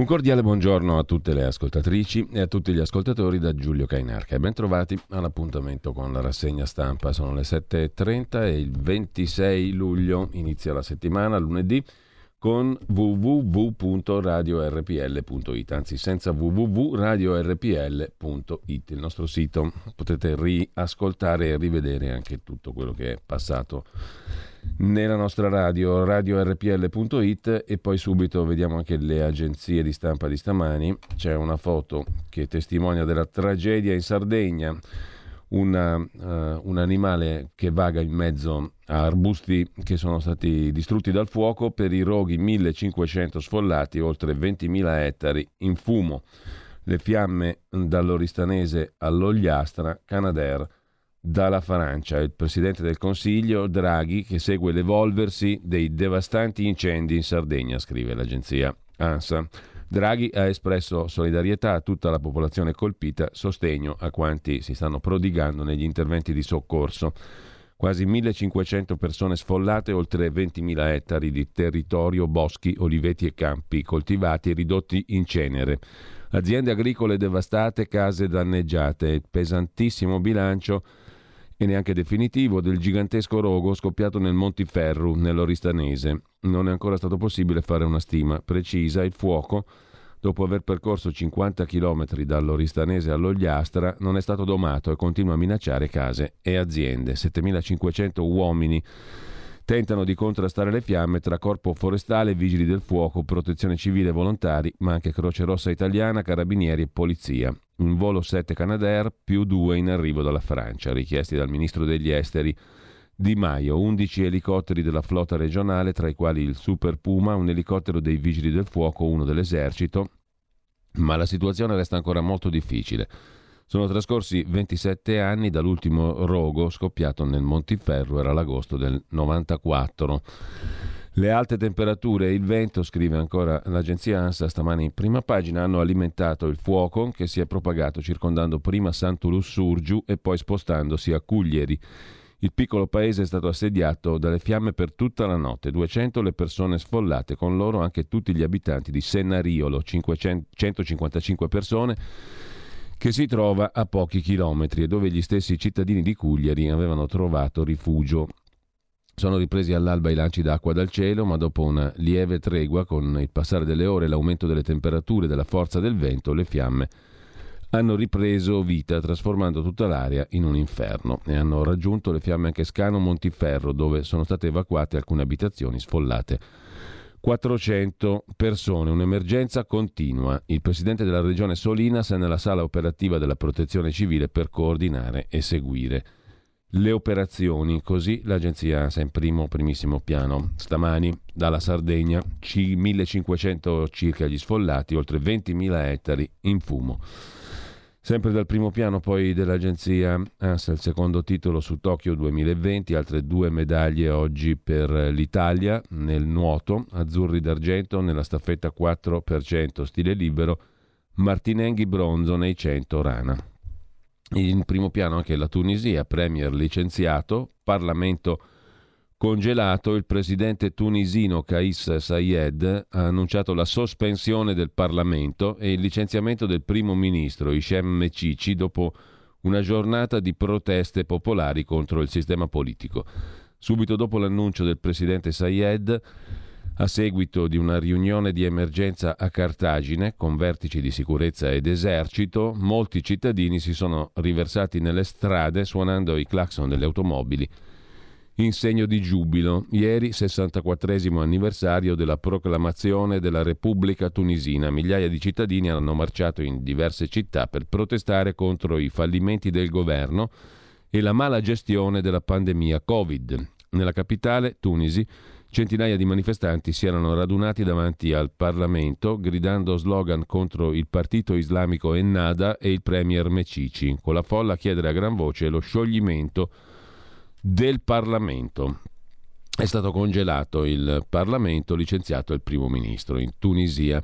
Un cordiale buongiorno a tutte le ascoltatrici e a tutti gli ascoltatori da Giulio Cainarca e ben trovati all'appuntamento con la rassegna stampa. Sono le 7.30 e il 26 luglio inizia la settimana, lunedì, con www.radiorpl.it, anzi senza www.radiorpl.it, il nostro sito. Potete riascoltare e rivedere anche tutto quello che è passato nella nostra radio, radiorpl.it e poi subito vediamo anche le agenzie di stampa di stamani. C'è una foto che testimonia della tragedia in Sardegna, una, uh, un animale che vaga in mezzo a arbusti che sono stati distrutti dal fuoco per i roghi 1500 sfollati, oltre 20.000 ettari in fumo. Le fiamme dall'Oristanese all'Ogliastra, Canadair dalla Francia, il presidente del Consiglio Draghi che segue l'evolversi dei devastanti incendi in Sardegna, scrive l'agenzia ANSA. Draghi ha espresso solidarietà a tutta la popolazione colpita, sostegno a quanti si stanno prodigando negli interventi di soccorso. Quasi 1500 persone sfollate, oltre 20.000 ettari di territorio, boschi, oliveti e campi coltivati e ridotti in cenere. Aziende agricole devastate, case danneggiate, pesantissimo bilancio e neanche definitivo del gigantesco rogo scoppiato nel Montiferru, nell'Oristanese. Non è ancora stato possibile fare una stima precisa. Il fuoco, dopo aver percorso 50 km dall'Oristanese all'Ogliastra, non è stato domato e continua a minacciare case e aziende. 7500 uomini tentano di contrastare le fiamme tra corpo forestale, vigili del fuoco, protezione civile volontari, ma anche Croce Rossa Italiana, carabinieri e polizia. Un volo 7 Canadair più 2 in arrivo dalla Francia, richiesti dal ministro degli esteri Di Maio, 11 elicotteri della flotta regionale, tra i quali il Super Puma, un elicottero dei vigili del fuoco, uno dell'esercito, ma la situazione resta ancora molto difficile. Sono trascorsi 27 anni dall'ultimo rogo scoppiato nel Montiferru, era l'agosto del 94. Le alte temperature e il vento, scrive ancora l'agenzia ANSA stamani in prima pagina, hanno alimentato il fuoco che si è propagato circondando prima Santo Lussurgiu e poi spostandosi a Cuglieri. Il piccolo paese è stato assediato dalle fiamme per tutta la notte, 200 le persone sfollate, con loro anche tutti gli abitanti di Sennariolo, 500, 155 persone che si trova a pochi chilometri e dove gli stessi cittadini di Cugliari avevano trovato rifugio. Sono ripresi all'alba i lanci d'acqua dal cielo, ma dopo una lieve tregua, con il passare delle ore l'aumento delle temperature e della forza del vento, le fiamme hanno ripreso vita, trasformando tutta l'area in un inferno e hanno raggiunto le fiamme anche Scano Montiferro, dove sono state evacuate alcune abitazioni sfollate 400 persone, un'emergenza continua. Il presidente della regione Solinas è nella sala operativa della protezione civile per coordinare e seguire le operazioni, così l'agenzia ANSA in primo, primissimo piano. Stamani dalla Sardegna 1500 circa gli sfollati, oltre 20.000 ettari in fumo. Sempre dal primo piano poi dell'agenzia ANSA il secondo titolo su Tokyo 2020, altre due medaglie oggi per l'Italia nel nuoto, azzurri d'argento nella staffetta 4% stile libero, Martinenghi bronzo nei 100 rana. In primo piano anche la Tunisia, Premier licenziato, Parlamento Congelato, il presidente tunisino Kais Sayed ha annunciato la sospensione del Parlamento e il licenziamento del primo ministro Hichem Mecici dopo una giornata di proteste popolari contro il sistema politico. Subito dopo l'annuncio del presidente Sayed, a seguito di una riunione di emergenza a Cartagine con vertici di sicurezza ed esercito, molti cittadini si sono riversati nelle strade suonando i clacson delle automobili in segno di giubilo. Ieri, 64 anniversario della proclamazione della Repubblica tunisina. Migliaia di cittadini hanno marciato in diverse città per protestare contro i fallimenti del governo e la mala gestione della pandemia Covid. Nella capitale, Tunisi, centinaia di manifestanti si erano radunati davanti al Parlamento gridando slogan contro il partito islamico Ennada e il premier Mecici, con la folla a chiedere a gran voce lo scioglimento del Parlamento. È stato congelato il Parlamento, licenziato il primo ministro in Tunisia.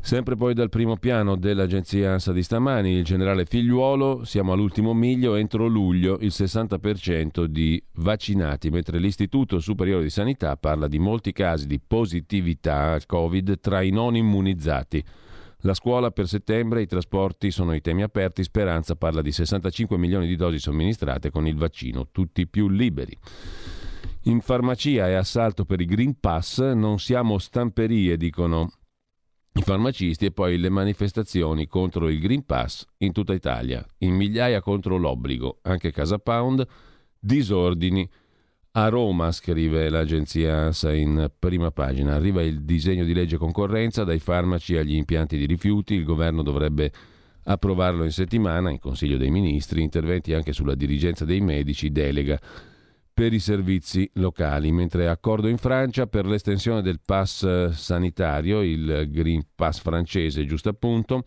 Sempre poi dal primo piano dell'agenzia ANSA di stamani, il generale Figliuolo, siamo all'ultimo miglio, entro luglio il 60% di vaccinati, mentre l'Istituto Superiore di Sanità parla di molti casi di positività al Covid tra i non immunizzati. La scuola per settembre, i trasporti sono i temi aperti, Speranza parla di 65 milioni di dosi somministrate con il vaccino, tutti più liberi. In farmacia e assalto per i Green Pass non siamo stamperie, dicono i farmacisti e poi le manifestazioni contro il Green Pass in tutta Italia, in migliaia contro l'obbligo, anche Casa Pound, disordini. A Roma, scrive l'agenzia ANSA in prima pagina, arriva il disegno di legge concorrenza dai farmaci agli impianti di rifiuti, il governo dovrebbe approvarlo in settimana in Consiglio dei Ministri, interventi anche sulla dirigenza dei medici, delega per i servizi locali, mentre accordo in Francia per l'estensione del pass sanitario, il Green Pass francese, giusto appunto.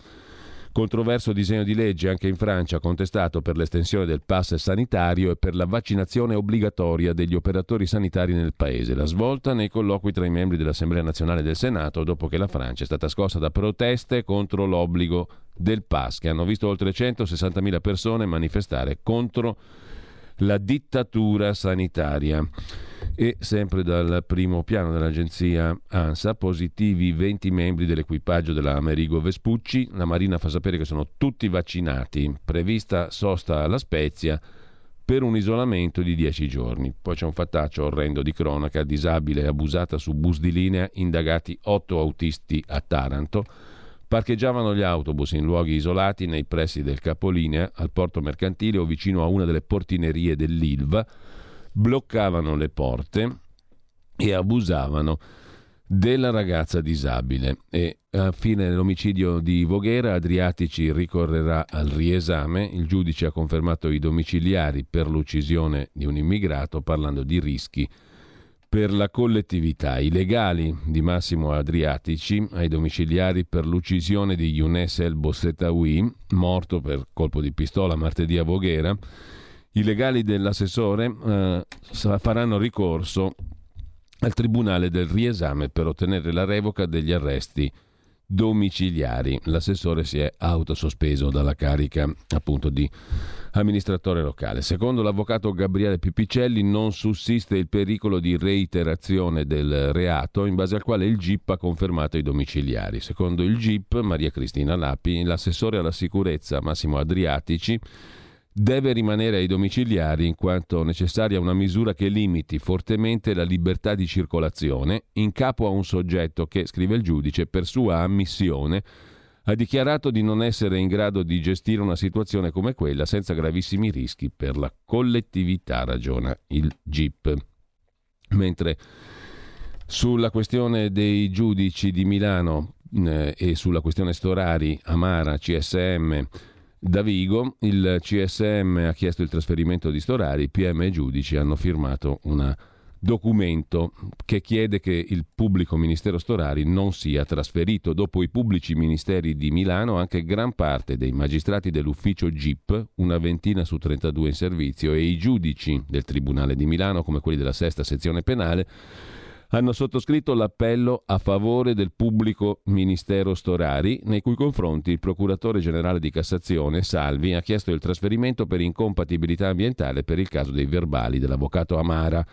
Controverso disegno di legge anche in Francia contestato per l'estensione del pass sanitario e per la vaccinazione obbligatoria degli operatori sanitari nel paese. La svolta nei colloqui tra i membri dell'Assemblea nazionale del Senato dopo che la Francia è stata scossa da proteste contro l'obbligo del pass, che hanno visto oltre 160.000 persone manifestare contro la dittatura sanitaria. E sempre dal primo piano dell'agenzia ANSA, positivi 20 membri dell'equipaggio della Amerigo Vespucci. La Marina fa sapere che sono tutti vaccinati. Prevista sosta alla Spezia per un isolamento di 10 giorni. Poi c'è un fattaccio orrendo di cronaca, disabile abusata su bus di linea, indagati 8 autisti a Taranto Parcheggiavano gli autobus in luoghi isolati nei pressi del capolinea, al porto mercantile o vicino a una delle portinerie dell'Ilva, bloccavano le porte e abusavano della ragazza disabile. E a fine dell'omicidio di Voghera Adriatici ricorrerà al riesame, il giudice ha confermato i domiciliari per l'uccisione di un immigrato parlando di rischi per la collettività, i legali di Massimo Adriatici ai domiciliari per l'uccisione di Younes El Bossetawi, morto per colpo di pistola martedì a Voghera, i legali dell'assessore eh, faranno ricorso al Tribunale del riesame per ottenere la revoca degli arresti domiciliari. L'assessore si è autosospeso dalla carica appunto di amministratore locale. Secondo l'avvocato Gabriele Pipicelli non sussiste il pericolo di reiterazione del reato in base al quale il GIP ha confermato i domiciliari. Secondo il GIP, Maria Cristina Lapi, l'assessore alla sicurezza Massimo Adriatici deve rimanere ai domiciliari in quanto necessaria una misura che limiti fortemente la libertà di circolazione in capo a un soggetto che, scrive il giudice, per sua ammissione ha dichiarato di non essere in grado di gestire una situazione come quella senza gravissimi rischi per la collettività, ragiona il GIP. Mentre sulla questione dei giudici di Milano eh, e sulla questione Storari, Amara, CSM, da Vigo, il CSM ha chiesto il trasferimento di Storari, PM e giudici hanno firmato una documento che chiede che il pubblico ministero Storari non sia trasferito. Dopo i pubblici ministeri di Milano, anche gran parte dei magistrati dell'ufficio GIP, una ventina su 32 in servizio, e i giudici del Tribunale di Milano, come quelli della sesta sezione penale, hanno sottoscritto l'appello a favore del pubblico ministero Storari, nei cui confronti il procuratore generale di Cassazione, Salvi, ha chiesto il trasferimento per incompatibilità ambientale per il caso dei verbali dell'avvocato Amara.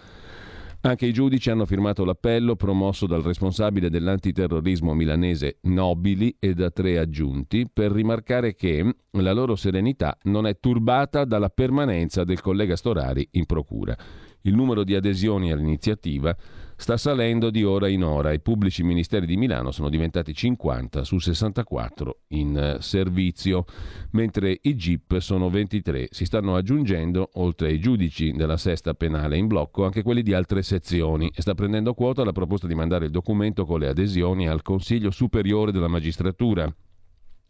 Anche i giudici hanno firmato l'appello promosso dal responsabile dell'antiterrorismo milanese Nobili e da tre aggiunti per rimarcare che la loro serenità non è turbata dalla permanenza del collega Storari in procura. Il numero di adesioni all'iniziativa sta salendo di ora in ora. I pubblici ministeri di Milano sono diventati 50 su 64 in eh, servizio, mentre i GIP sono 23. Si stanno aggiungendo, oltre ai giudici della sesta penale in blocco, anche quelli di altre sezioni e sta prendendo quota la proposta di mandare il documento con le adesioni al Consiglio Superiore della Magistratura,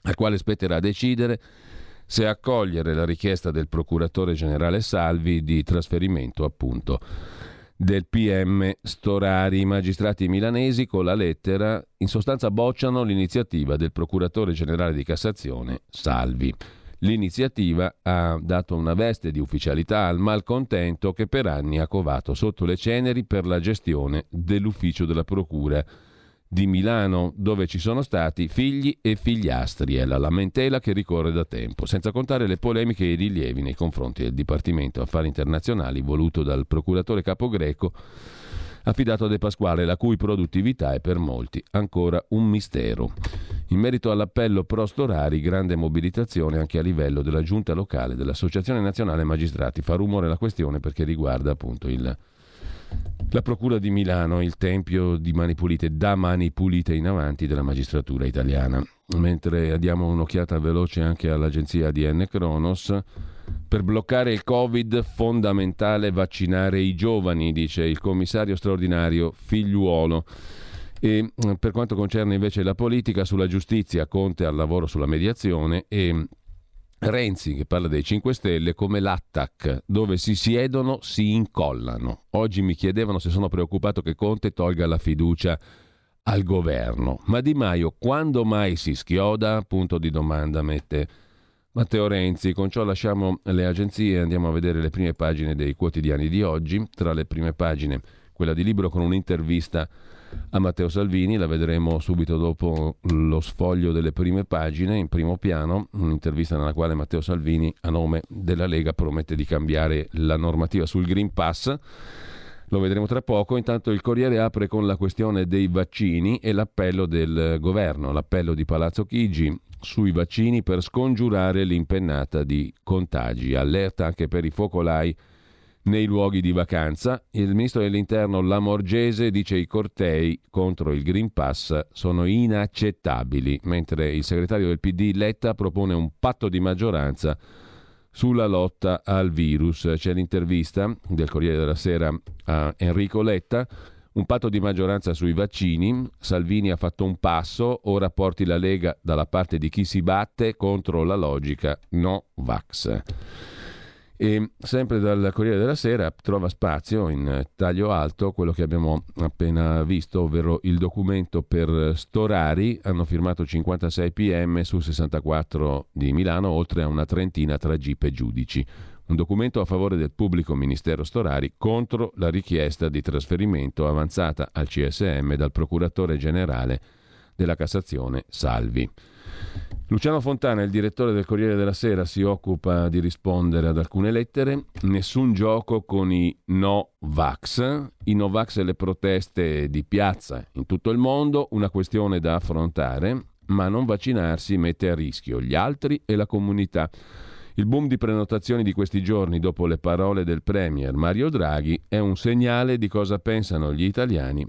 al quale spetterà decidere se accogliere la richiesta del procuratore generale Salvi di trasferimento appunto del PM Storari. I magistrati milanesi con la lettera in sostanza bocciano l'iniziativa del procuratore generale di Cassazione Salvi. L'iniziativa ha dato una veste di ufficialità al malcontento che per anni ha covato sotto le ceneri per la gestione dell'ufficio della Procura di Milano, dove ci sono stati figli e figliastri. È la lamentela che ricorre da tempo, senza contare le polemiche e i rilievi nei confronti del Dipartimento Affari Internazionali voluto dal procuratore capo greco affidato a De Pasquale, la cui produttività è per molti ancora un mistero. In merito all'appello pro Storari, grande mobilitazione anche a livello della giunta locale dell'Associazione Nazionale Magistrati. Fa rumore la questione perché riguarda appunto il la Procura di Milano, il tempio di Mani Pulite, da Mani Pulite in avanti della magistratura italiana. Mentre diamo un'occhiata veloce anche all'agenzia ADN Kronos, per bloccare il Covid fondamentale vaccinare i giovani, dice il commissario straordinario Figliuolo. E per quanto concerne invece la politica, sulla giustizia, Conte al lavoro sulla mediazione e Renzi che parla dei 5 Stelle come l'attack, dove si siedono si incollano. Oggi mi chiedevano se sono preoccupato che Conte tolga la fiducia al governo. Ma Di Maio quando mai si schioda? Punto di domanda mette Matteo Renzi. Con ciò lasciamo le agenzie e andiamo a vedere le prime pagine dei quotidiani di oggi. Tra le prime pagine quella di libro con un'intervista a Matteo Salvini, la vedremo subito dopo lo sfoglio delle prime pagine in primo piano, un'intervista nella quale Matteo Salvini a nome della Lega promette di cambiare la normativa sul Green Pass. Lo vedremo tra poco. Intanto il Corriere apre con la questione dei vaccini e l'appello del governo, l'appello di Palazzo Chigi sui vaccini per scongiurare l'impennata di contagi. Allerta anche per i focolai nei luoghi di vacanza. Il ministro dell'Interno Lamorgese dice che i cortei contro il Green Pass sono inaccettabili, mentre il segretario del PD Letta propone un patto di maggioranza sulla lotta al virus. C'è l'intervista del Corriere della Sera a Enrico Letta. Un patto di maggioranza sui vaccini. Salvini ha fatto un passo, ora porti la Lega dalla parte di chi si batte contro la logica no vax. E sempre dal Corriere della Sera trova spazio in taglio alto quello che abbiamo appena visto, ovvero il documento per Storari. Hanno firmato 56 PM su 64 di Milano, oltre a una trentina tra GIP e giudici. Un documento a favore del pubblico ministero Storari contro la richiesta di trasferimento avanzata al CSM dal procuratore generale della Cassazione Salvi. Luciano Fontana, il direttore del Corriere della Sera, si occupa di rispondere ad alcune lettere. Nessun gioco con i no-vax. I no-vax e le proteste di piazza in tutto il mondo, una questione da affrontare, ma non vaccinarsi mette a rischio gli altri e la comunità. Il boom di prenotazioni di questi giorni, dopo le parole del Premier Mario Draghi, è un segnale di cosa pensano gli italiani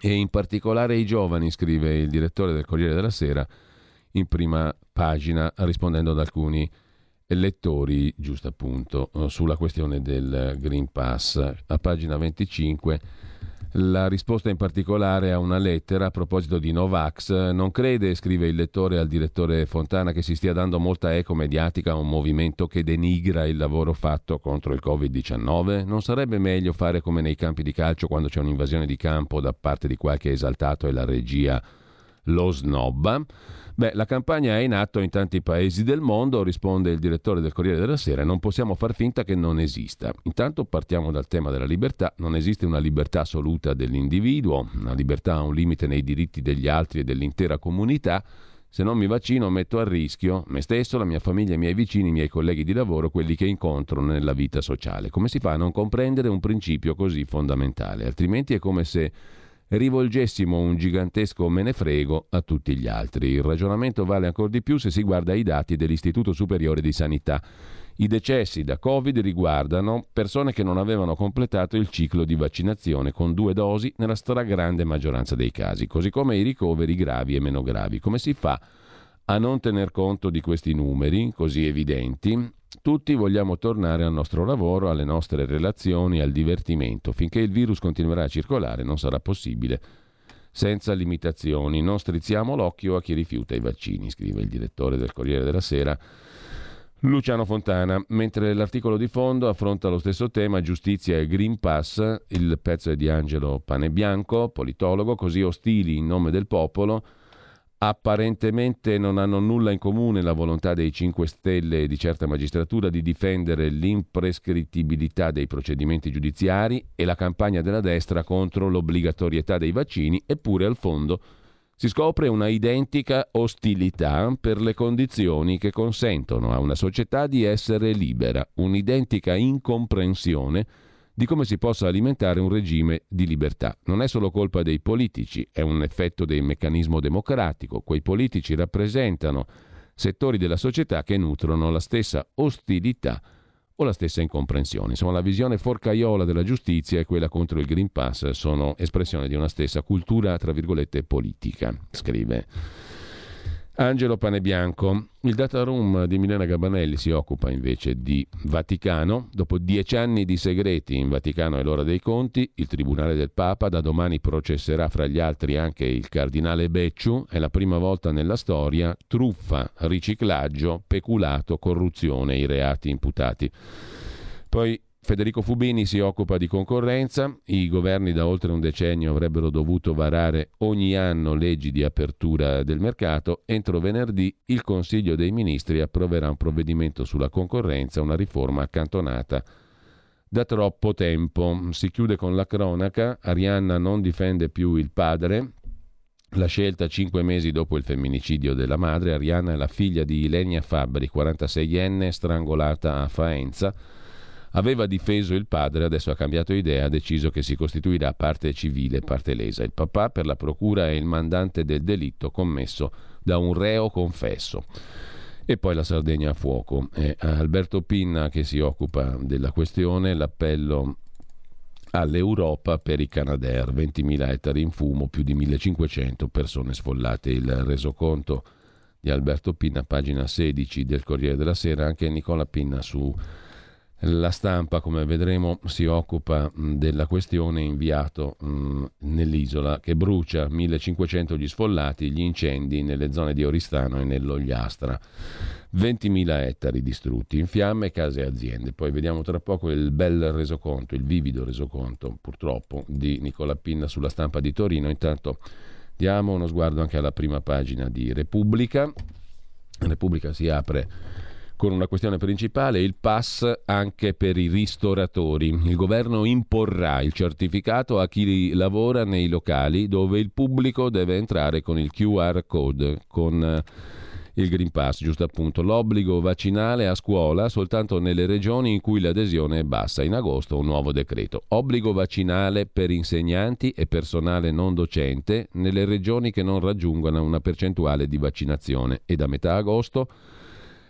e in particolare i giovani, scrive il direttore del Corriere della Sera in prima pagina rispondendo ad alcuni lettori, giusto appunto, sulla questione del Green Pass. A pagina 25 la risposta in particolare a una lettera a proposito di Novax. Non crede, scrive il lettore al direttore Fontana, che si stia dando molta eco mediatica a un movimento che denigra il lavoro fatto contro il Covid-19? Non sarebbe meglio fare come nei campi di calcio quando c'è un'invasione di campo da parte di qualche esaltato e la regia lo snobba? Beh, la campagna è in atto in tanti paesi del mondo, risponde il direttore del Corriere della Sera, non possiamo far finta che non esista. Intanto partiamo dal tema della libertà, non esiste una libertà assoluta dell'individuo, una libertà ha un limite nei diritti degli altri e dell'intera comunità. Se non mi vaccino metto a rischio me stesso, la mia famiglia, i miei vicini, i miei colleghi di lavoro, quelli che incontro nella vita sociale. Come si fa a non comprendere un principio così fondamentale? Altrimenti è come se rivolgessimo un gigantesco menefrego a tutti gli altri. Il ragionamento vale ancora di più se si guarda i dati dell'Istituto Superiore di Sanità. I decessi da Covid riguardano persone che non avevano completato il ciclo di vaccinazione con due dosi nella stragrande maggioranza dei casi, così come i ricoveri gravi e meno gravi. Come si fa non tener conto di questi numeri così evidenti tutti vogliamo tornare al nostro lavoro, alle nostre relazioni, al divertimento. Finché il virus continuerà a circolare non sarà possibile senza limitazioni. Non strizziamo l'occhio a chi rifiuta i vaccini, scrive il direttore del Corriere della Sera. Luciano Fontana, mentre l'articolo di fondo affronta lo stesso tema, giustizia e Green Pass, il pezzo è di Angelo Panebianco, politologo, così ostili in nome del popolo, Apparentemente non hanno nulla in comune la volontà dei 5 Stelle e di certa magistratura di difendere l'imprescrittibilità dei procedimenti giudiziari e la campagna della destra contro l'obbligatorietà dei vaccini, eppure al fondo si scopre una identica ostilità per le condizioni che consentono a una società di essere libera, un'identica incomprensione di come si possa alimentare un regime di libertà. Non è solo colpa dei politici, è un effetto del meccanismo democratico. Quei politici rappresentano settori della società che nutrono la stessa ostilità o la stessa incomprensione. Insomma, la visione forcaiola della giustizia e quella contro il Green Pass sono espressione di una stessa cultura, tra virgolette, politica, scrive Angelo Panebianco. Il data room di Milena Gabanelli si occupa invece di Vaticano. Dopo dieci anni di segreti in Vaticano è l'ora dei conti. Il Tribunale del Papa da domani processerà fra gli altri anche il cardinale Becciu. È la prima volta nella storia truffa, riciclaggio, peculato, corruzione i reati imputati. Poi Federico Fubini si occupa di concorrenza, i governi da oltre un decennio avrebbero dovuto varare ogni anno leggi di apertura del mercato, entro venerdì il Consiglio dei Ministri approverà un provvedimento sulla concorrenza, una riforma accantonata da troppo tempo. Si chiude con la cronaca, Arianna non difende più il padre, la scelta cinque mesi dopo il femminicidio della madre, Arianna è la figlia di Ilenia Fabbri, 46enne, strangolata a Faenza Aveva difeso il padre, adesso ha cambiato idea, ha deciso che si costituirà parte civile, parte lesa. Il papà per la procura è il mandante del delitto commesso da un reo confesso. E poi la Sardegna a fuoco. È Alberto Pinna che si occupa della questione, l'appello all'Europa per i Canadair, 20.000 ettari in fumo, più di 1.500 persone sfollate. Il resoconto di Alberto Pinna, pagina 16 del Corriere della Sera, anche Nicola Pinna su la stampa, come vedremo, si occupa della questione inviato nell'isola che brucia 1500 gli sfollati, gli incendi nelle zone di Oristano e nell'Ogliastra. 20.000 ettari distrutti in fiamme, case e aziende. Poi vediamo tra poco il bel resoconto, il vivido resoconto, purtroppo, di Nicola Pinna sulla stampa di Torino. Intanto diamo uno sguardo anche alla prima pagina di Repubblica. Repubblica si apre con una questione principale, il pass anche per i ristoratori. Il governo imporrà il certificato a chi lavora nei locali dove il pubblico deve entrare con il QR code, con eh, il Green Pass, giusto appunto. L'obbligo vaccinale a scuola soltanto nelle regioni in cui l'adesione è bassa. In agosto un nuovo decreto. Obbligo vaccinale per insegnanti e personale non docente nelle regioni che non raggiungano una percentuale di vaccinazione. E da metà agosto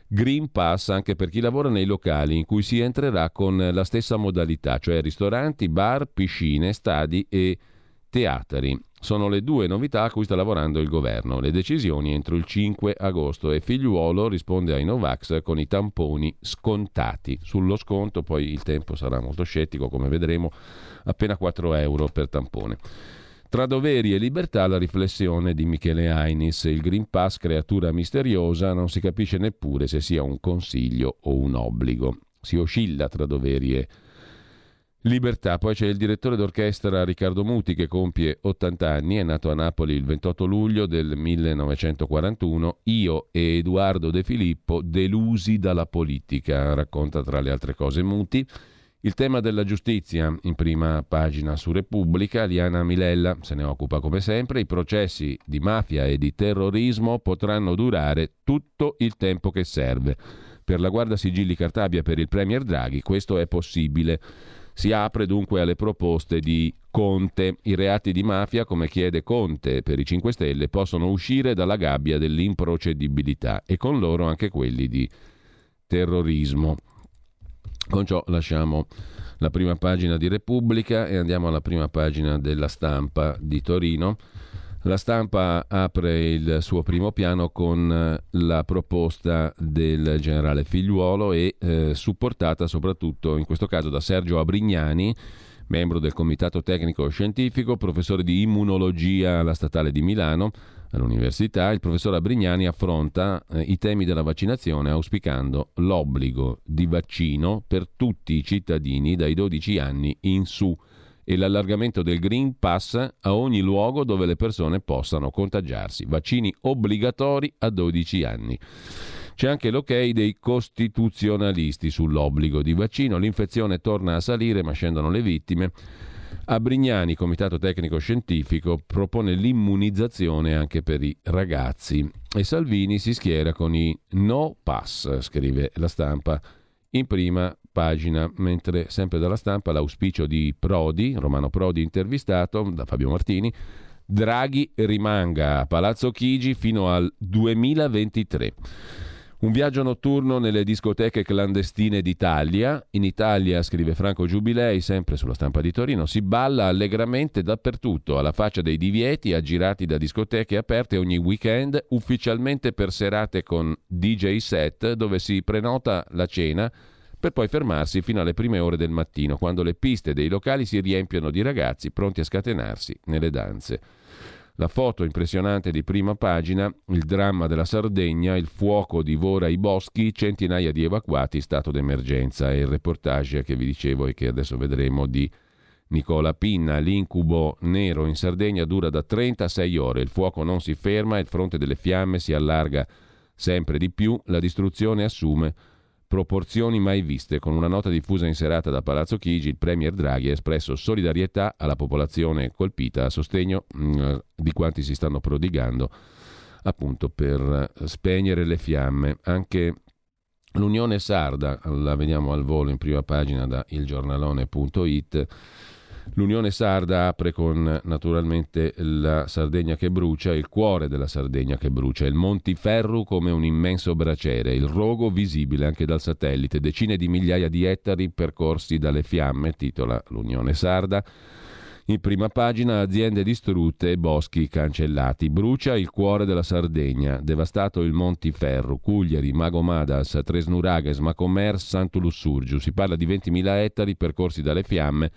Green Pass anche per chi lavora nei locali in cui si entrerà con la stessa modalità, cioè ristoranti, bar, piscine, stadi e teatri. Sono le due novità a cui sta lavorando il governo. Le decisioni entro il 5 agosto e Figliuolo risponde ai Novax con i tamponi scontati. Sullo sconto poi il tempo sarà molto scettico, come vedremo, appena 4 euro per tampone. Tra doveri e libertà la riflessione di Michele Ainis, il Green Pass creatura misteriosa, non si capisce neppure se sia un consiglio o un obbligo. Si oscilla tra doveri e libertà. Poi c'è il direttore d'orchestra Riccardo Muti che compie 80 anni, è nato a Napoli il 28 luglio del 1941. Io e Edoardo De Filippo delusi dalla politica, racconta tra le altre cose Muti. Il tema della giustizia in prima pagina su Repubblica, Liana Milella se ne occupa come sempre, i processi di mafia e di terrorismo potranno durare tutto il tempo che serve. Per la Guardia Sigilli Cartabia per il Premier Draghi questo è possibile. Si apre dunque alle proposte di Conte. I reati di mafia, come chiede Conte per i 5 Stelle, possono uscire dalla gabbia dell'improcedibilità e con loro anche quelli di terrorismo. Con ciò lasciamo la prima pagina di Repubblica e andiamo alla prima pagina della stampa di Torino. La stampa apre il suo primo piano con eh, la proposta del generale Figliuolo e eh, supportata soprattutto in questo caso da Sergio Abrignani, membro del Comitato Tecnico Scientifico, professore di immunologia alla Statale di Milano, all'università, il professor Abrignani affronta eh, i temi della vaccinazione auspicando l'obbligo di vaccino per tutti i cittadini dai 12 anni in su e l'allargamento del Green Pass a ogni luogo dove le persone possano contagiarsi. Vaccini obbligatori a 12 anni. C'è anche l'ok dei costituzionalisti sull'obbligo di vaccino. L'infezione torna a salire ma scendono le vittime. A Brignani, Comitato Tecnico Scientifico, propone l'immunizzazione anche per i ragazzi e Salvini si schiera con i no pass, scrive la stampa in prima pagina, mentre sempre dalla stampa l'auspicio di Prodi, Romano Prodi intervistato da Fabio Martini, Draghi rimanga a Palazzo Chigi fino al 2023. Un viaggio notturno nelle discoteche clandestine d'Italia. In Italia, scrive Franco Giubilei, sempre sulla stampa di Torino, si balla allegramente dappertutto, alla faccia dei divieti, aggirati da discoteche aperte ogni weekend, ufficialmente per serate con DJ set, dove si prenota la cena per poi fermarsi fino alle prime ore del mattino, quando le piste dei locali si riempiono di ragazzi pronti a scatenarsi nelle danze. La foto impressionante di prima pagina, il dramma della Sardegna, il fuoco divora i boschi, centinaia di evacuati, stato d'emergenza e il reportage che vi dicevo e che adesso vedremo di Nicola Pinna. L'incubo nero in Sardegna dura da 36 ore, il fuoco non si ferma, il fronte delle fiamme si allarga sempre di più, la distruzione assume proporzioni mai viste. Con una nota diffusa in serata da Palazzo Chigi, il Premier Draghi ha espresso solidarietà alla popolazione colpita a sostegno mh, mm, di quanti si stanno prodigando appunto per spegnere le fiamme. Anche l'Unione Sarda, la vediamo al volo in prima pagina da ilgiornalone.it, L'Unione Sarda apre con naturalmente la Sardegna che brucia, il cuore della Sardegna che brucia, il Montiferru come un immenso braciere, il rogo visibile anche dal satellite, decine di migliaia di ettari percorsi dalle fiamme, titola l'Unione Sarda. In prima pagina aziende distrutte e boschi cancellati. Brucia il cuore della Sardegna, devastato il Montiferru, Cugliari, Magomadas, Tresnurages, Macomer, Sant'Ulussurgiu. Si parla di 20.000 ettari percorsi dalle fiamme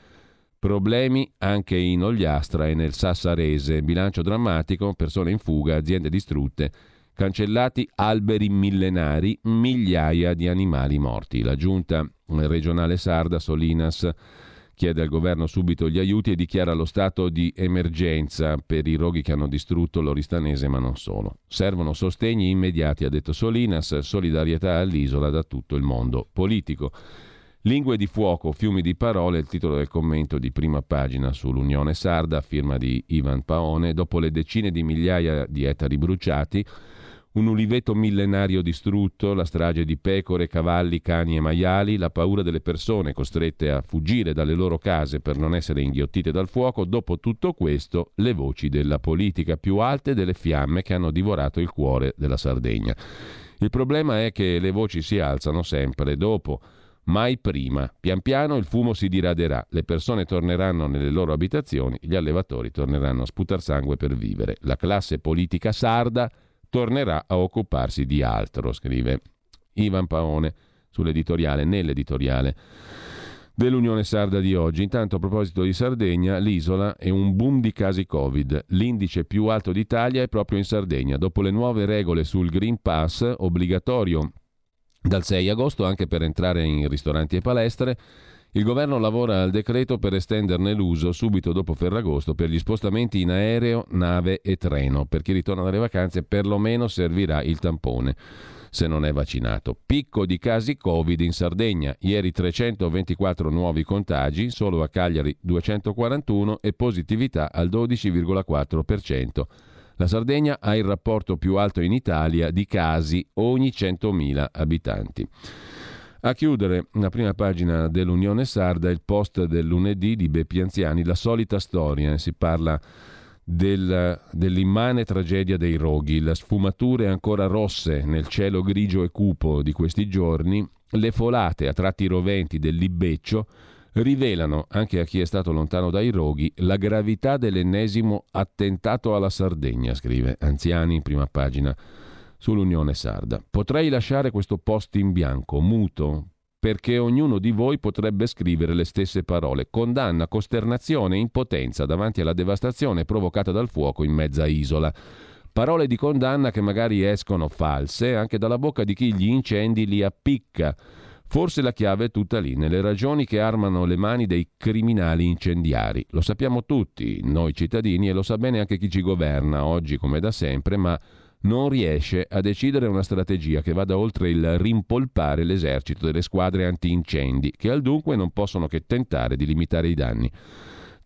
Problemi anche in Ogliastra e nel Sassarese, bilancio drammatico, persone in fuga, aziende distrutte, cancellati alberi millenari, migliaia di animali morti. La giunta regionale sarda Solinas chiede al governo subito gli aiuti e dichiara lo stato di emergenza per i roghi che hanno distrutto l'Oristanese, ma non solo. Servono sostegni immediati, ha detto Solinas, solidarietà all'isola da tutto il mondo politico. Lingue di fuoco, fiumi di parole, il titolo del commento di prima pagina sull'Unione Sarda, firma di Ivan Paone, dopo le decine di migliaia di ettari bruciati, un uliveto millenario distrutto, la strage di pecore, cavalli, cani e maiali, la paura delle persone costrette a fuggire dalle loro case per non essere inghiottite dal fuoco, dopo tutto questo le voci della politica più alte delle fiamme che hanno divorato il cuore della Sardegna. Il problema è che le voci si alzano sempre dopo mai prima. Pian piano il fumo si diraderà, le persone torneranno nelle loro abitazioni, gli allevatori torneranno a sputar sangue per vivere. La classe politica sarda tornerà a occuparsi di altro, scrive Ivan Paone sull'editoriale, nell'editoriale dell'Unione Sarda di oggi. Intanto a proposito di Sardegna, l'isola è un boom di casi Covid. L'indice più alto d'Italia è proprio in Sardegna. Dopo le nuove regole sul Green Pass, obbligatorio dal 6 agosto anche per entrare in ristoranti e palestre. Il governo lavora al decreto per estenderne l'uso subito dopo Ferragosto per gli spostamenti in aereo, nave e treno. Per chi ritorna dalle vacanze perlomeno servirà il tampone se non è vaccinato. Picco di casi Covid in Sardegna. Ieri 324 nuovi contagi, solo a Cagliari 241 e positività al 12,4%. La Sardegna ha il rapporto più alto in Italia di casi ogni 100.000 abitanti. A chiudere la prima pagina dell'Unione Sarda il post del lunedì di Beppi Anziani, la solita storia, si parla del, dell'immane tragedia dei roghi, le sfumature ancora rosse nel cielo grigio e cupo di questi giorni, le folate a tratti roventi del Libeccio, rivelano, anche a chi è stato lontano dai roghi, la gravità dell'ennesimo attentato alla Sardegna, scrive Anziani in prima pagina sull'Unione Sarda. Potrei lasciare questo post in bianco, muto, perché ognuno di voi potrebbe scrivere le stesse parole. Condanna, costernazione e impotenza davanti alla devastazione provocata dal fuoco in mezza isola. Parole di condanna che magari escono false anche dalla bocca di chi gli incendi li appicca Forse la chiave è tutta lì, nelle ragioni che armano le mani dei criminali incendiari. Lo sappiamo tutti, noi cittadini, e lo sa bene anche chi ci governa, oggi come da sempre, ma non riesce a decidere una strategia che vada oltre il rimpolpare l'esercito delle squadre antincendi, che al dunque non possono che tentare di limitare i danni.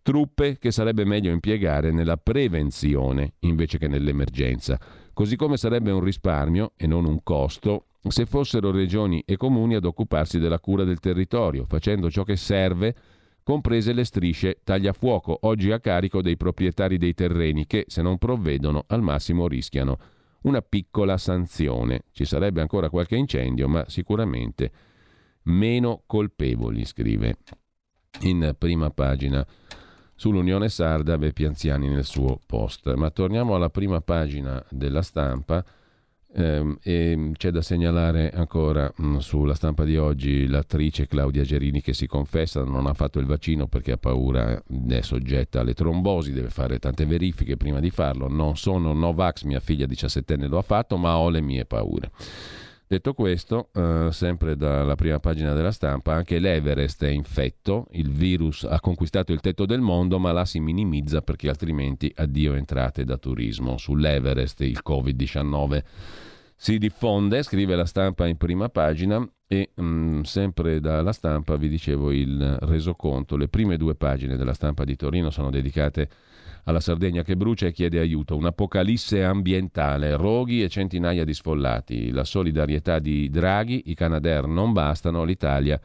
Truppe che sarebbe meglio impiegare nella prevenzione invece che nell'emergenza, così come sarebbe un risparmio e non un costo se fossero regioni e comuni ad occuparsi della cura del territorio, facendo ciò che serve, comprese le strisce tagliafuoco, oggi a carico dei proprietari dei terreni che, se non provvedono, al massimo rischiano una piccola sanzione. Ci sarebbe ancora qualche incendio, ma sicuramente meno colpevoli, scrive in prima pagina sull'Unione Sarda Pianziani nel suo post. Ma torniamo alla prima pagina della stampa e c'è da segnalare ancora mh, mm, sulla stampa di oggi l'attrice Claudia Gerini che si confessa non ha fatto il vaccino perché ha paura, è soggetta alle trombosi, deve fare tante verifiche prima di farlo. Non sono Novax, mia figlia 17enne lo ha fatto, ma ho le mie paure. Detto questo, eh, sempre dalla prima pagina della stampa, anche l'Everest è infetto, il virus ha conquistato il tetto del mondo, ma la si minimizza perché altrimenti addio entrate da turismo. Sull'Everest il Covid-19 si diffonde, scrive la stampa in prima pagina e mh, mm, sempre dalla stampa vi dicevo il resoconto, le prime due pagine della stampa di Torino sono dedicate alla Sardegna che brucia e chiede aiuto, un'apocalisse ambientale, roghi e centinaia di sfollati, la solidarietà di Draghi, i Canadair non bastano, l'Italia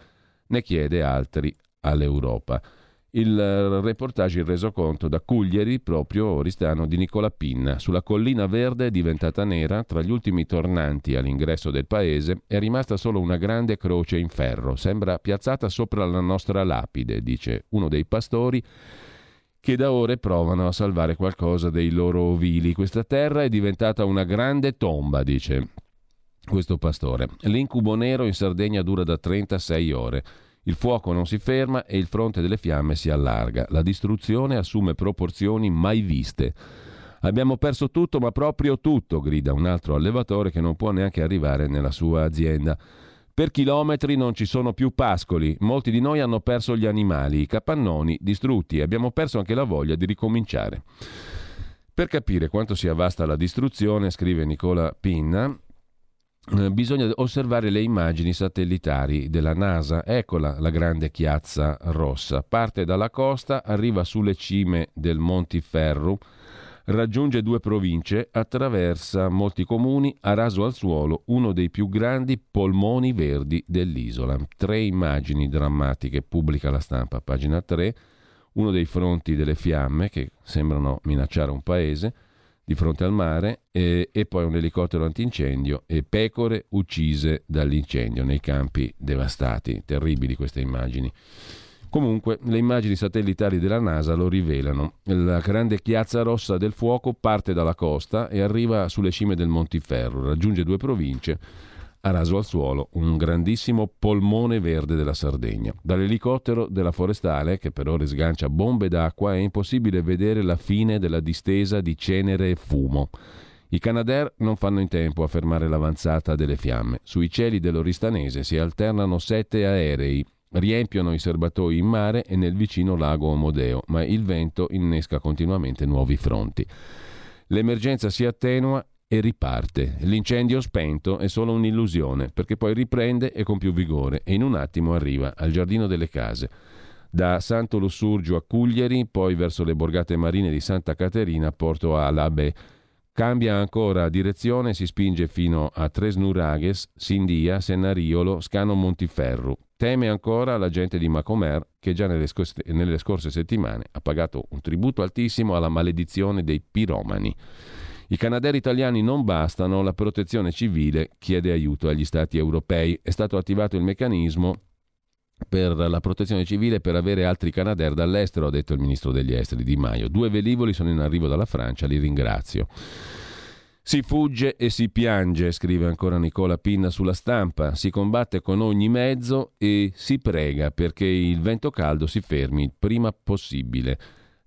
ne chiede altri all'Europa. Il reportage, il resoconto da Cuglieri, proprio Oristano, di Nicola Pinna. Sulla collina verde diventata nera, tra gli ultimi tornanti all'ingresso del paese, è rimasta solo una grande croce in ferro. Sembra piazzata sopra la nostra lapide, dice uno dei pastori che da ore provano a salvare qualcosa dei loro ovili. Questa terra è diventata una grande tomba, dice questo pastore. L'incubo nero in Sardegna dura da 36 ore. Il fuoco non si ferma e il fronte delle fiamme si allarga. La distruzione assume proporzioni mai viste. Abbiamo perso tutto, ma proprio tutto, grida un altro allevatore che non può neanche arrivare nella sua azienda. Per chilometri non ci sono più pascoli, molti di noi hanno perso gli animali, i capannoni distrutti e abbiamo perso anche la voglia di ricominciare. Per capire quanto sia vasta la distruzione, scrive Nicola Pinna, bisogna osservare le immagini satellitari della NASA. Eccola la grande chiazza rossa. Parte dalla costa, arriva sulle cime del Montiferru, raggiunge due province, attraversa molti comuni, ha raso al suolo uno dei più grandi polmoni verdi dell'isola. Tre immagini drammatiche pubblica la stampa, pagina 3, uno dei fronti delle fiamme che sembrano minacciare un paese di fronte al mare e, e, poi un elicottero antincendio e pecore uccise dall'incendio nei campi devastati. Terribili queste immagini. Comunque, le immagini satellitari della NASA lo rivelano. La grande chiazza rossa del fuoco parte dalla costa e arriva sulle cime del Montiferro, raggiunge due province ha raso al suolo un grandissimo polmone verde della Sardegna. Dall'elicottero della forestale, che per ore sgancia bombe d'acqua, è impossibile vedere la fine della distesa di cenere e fumo. I Canadair non fanno in tempo a fermare l'avanzata delle fiamme. Sui cieli dell'Oristanese si alternano sette aerei, riempiono i serbatoi in mare e nel vicino lago Omodeo, ma il vento innesca continuamente nuovi fronti. L'emergenza si attenua e riparte. L'incendio spento è solo un'illusione, perché poi riprende e con più vigore e in un attimo arriva al giardino delle case. Da Santo Lussurgio a Cuglieri, poi verso le borgate marine di Santa Caterina, Porto Alabe. Cambia ancora direzione e si spinge fino a Tresnurages, Sindia, Sennariolo, Scano Montiferru. Teme ancora la gente di Macomer che già nelle scorse, nelle scorse settimane ha pagato un tributo altissimo alla maledizione dei piromani. I canaderi italiani non bastano, la protezione civile chiede aiuto agli stati europei. È stato attivato il meccanismo per la protezione civile per avere altri Canadair dall'estero, ha detto il ministro degli esteri Di Maio. Due velivoli sono in arrivo dalla Francia, li ringrazio. Si fugge e si piange, scrive ancora Nicola Pinna sulla stampa, si combatte con ogni mezzo e si prega perché il vento caldo si fermi il prima possibile.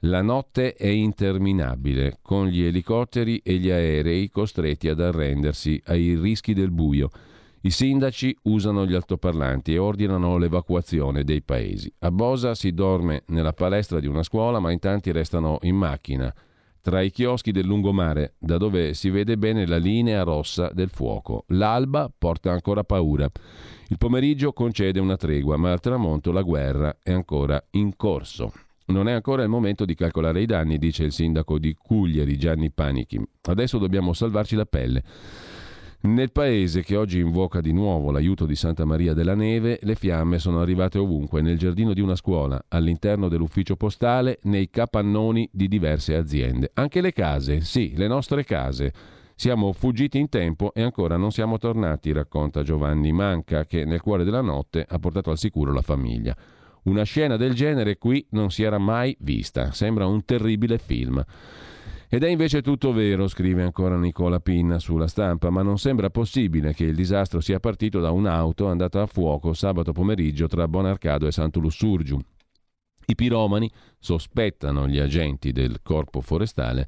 La notte è interminabile, con gli elicotteri e gli aerei costretti ad arrendersi ai rischi del buio. I sindaci usano gli altoparlanti e ordinano l'evacuazione dei paesi. A Bosa si dorme nella palestra di una scuola, ma in tanti restano in macchina, tra i chioschi del lungomare, da dove si vede bene la linea rossa del fuoco. L'alba porta ancora paura. Il pomeriggio concede una tregua, ma al tramonto la guerra è ancora in corso. Non è ancora il momento di calcolare i danni, dice il sindaco di Cuglieri, Gianni Panichi. Adesso dobbiamo salvarci la pelle. Nel paese che oggi invoca di nuovo l'aiuto di Santa Maria della Neve, le fiamme sono arrivate ovunque, nel giardino di una scuola, all'interno dell'ufficio postale, nei capannoni di diverse aziende. Anche le case, sì, le nostre case. Siamo fuggiti in tempo e ancora non siamo tornati, racconta Giovanni Manca, che nel cuore della notte ha portato al sicuro la famiglia. Una scena del genere qui non si era mai vista, sembra un terribile film. Ed è invece tutto vero, scrive ancora Nicola Pinna sulla stampa, ma non sembra possibile che il disastro sia partito da un'auto andata a fuoco sabato pomeriggio tra Bonarcado e Santo Lussurgiu. I piromani sospettano gli agenti del corpo forestale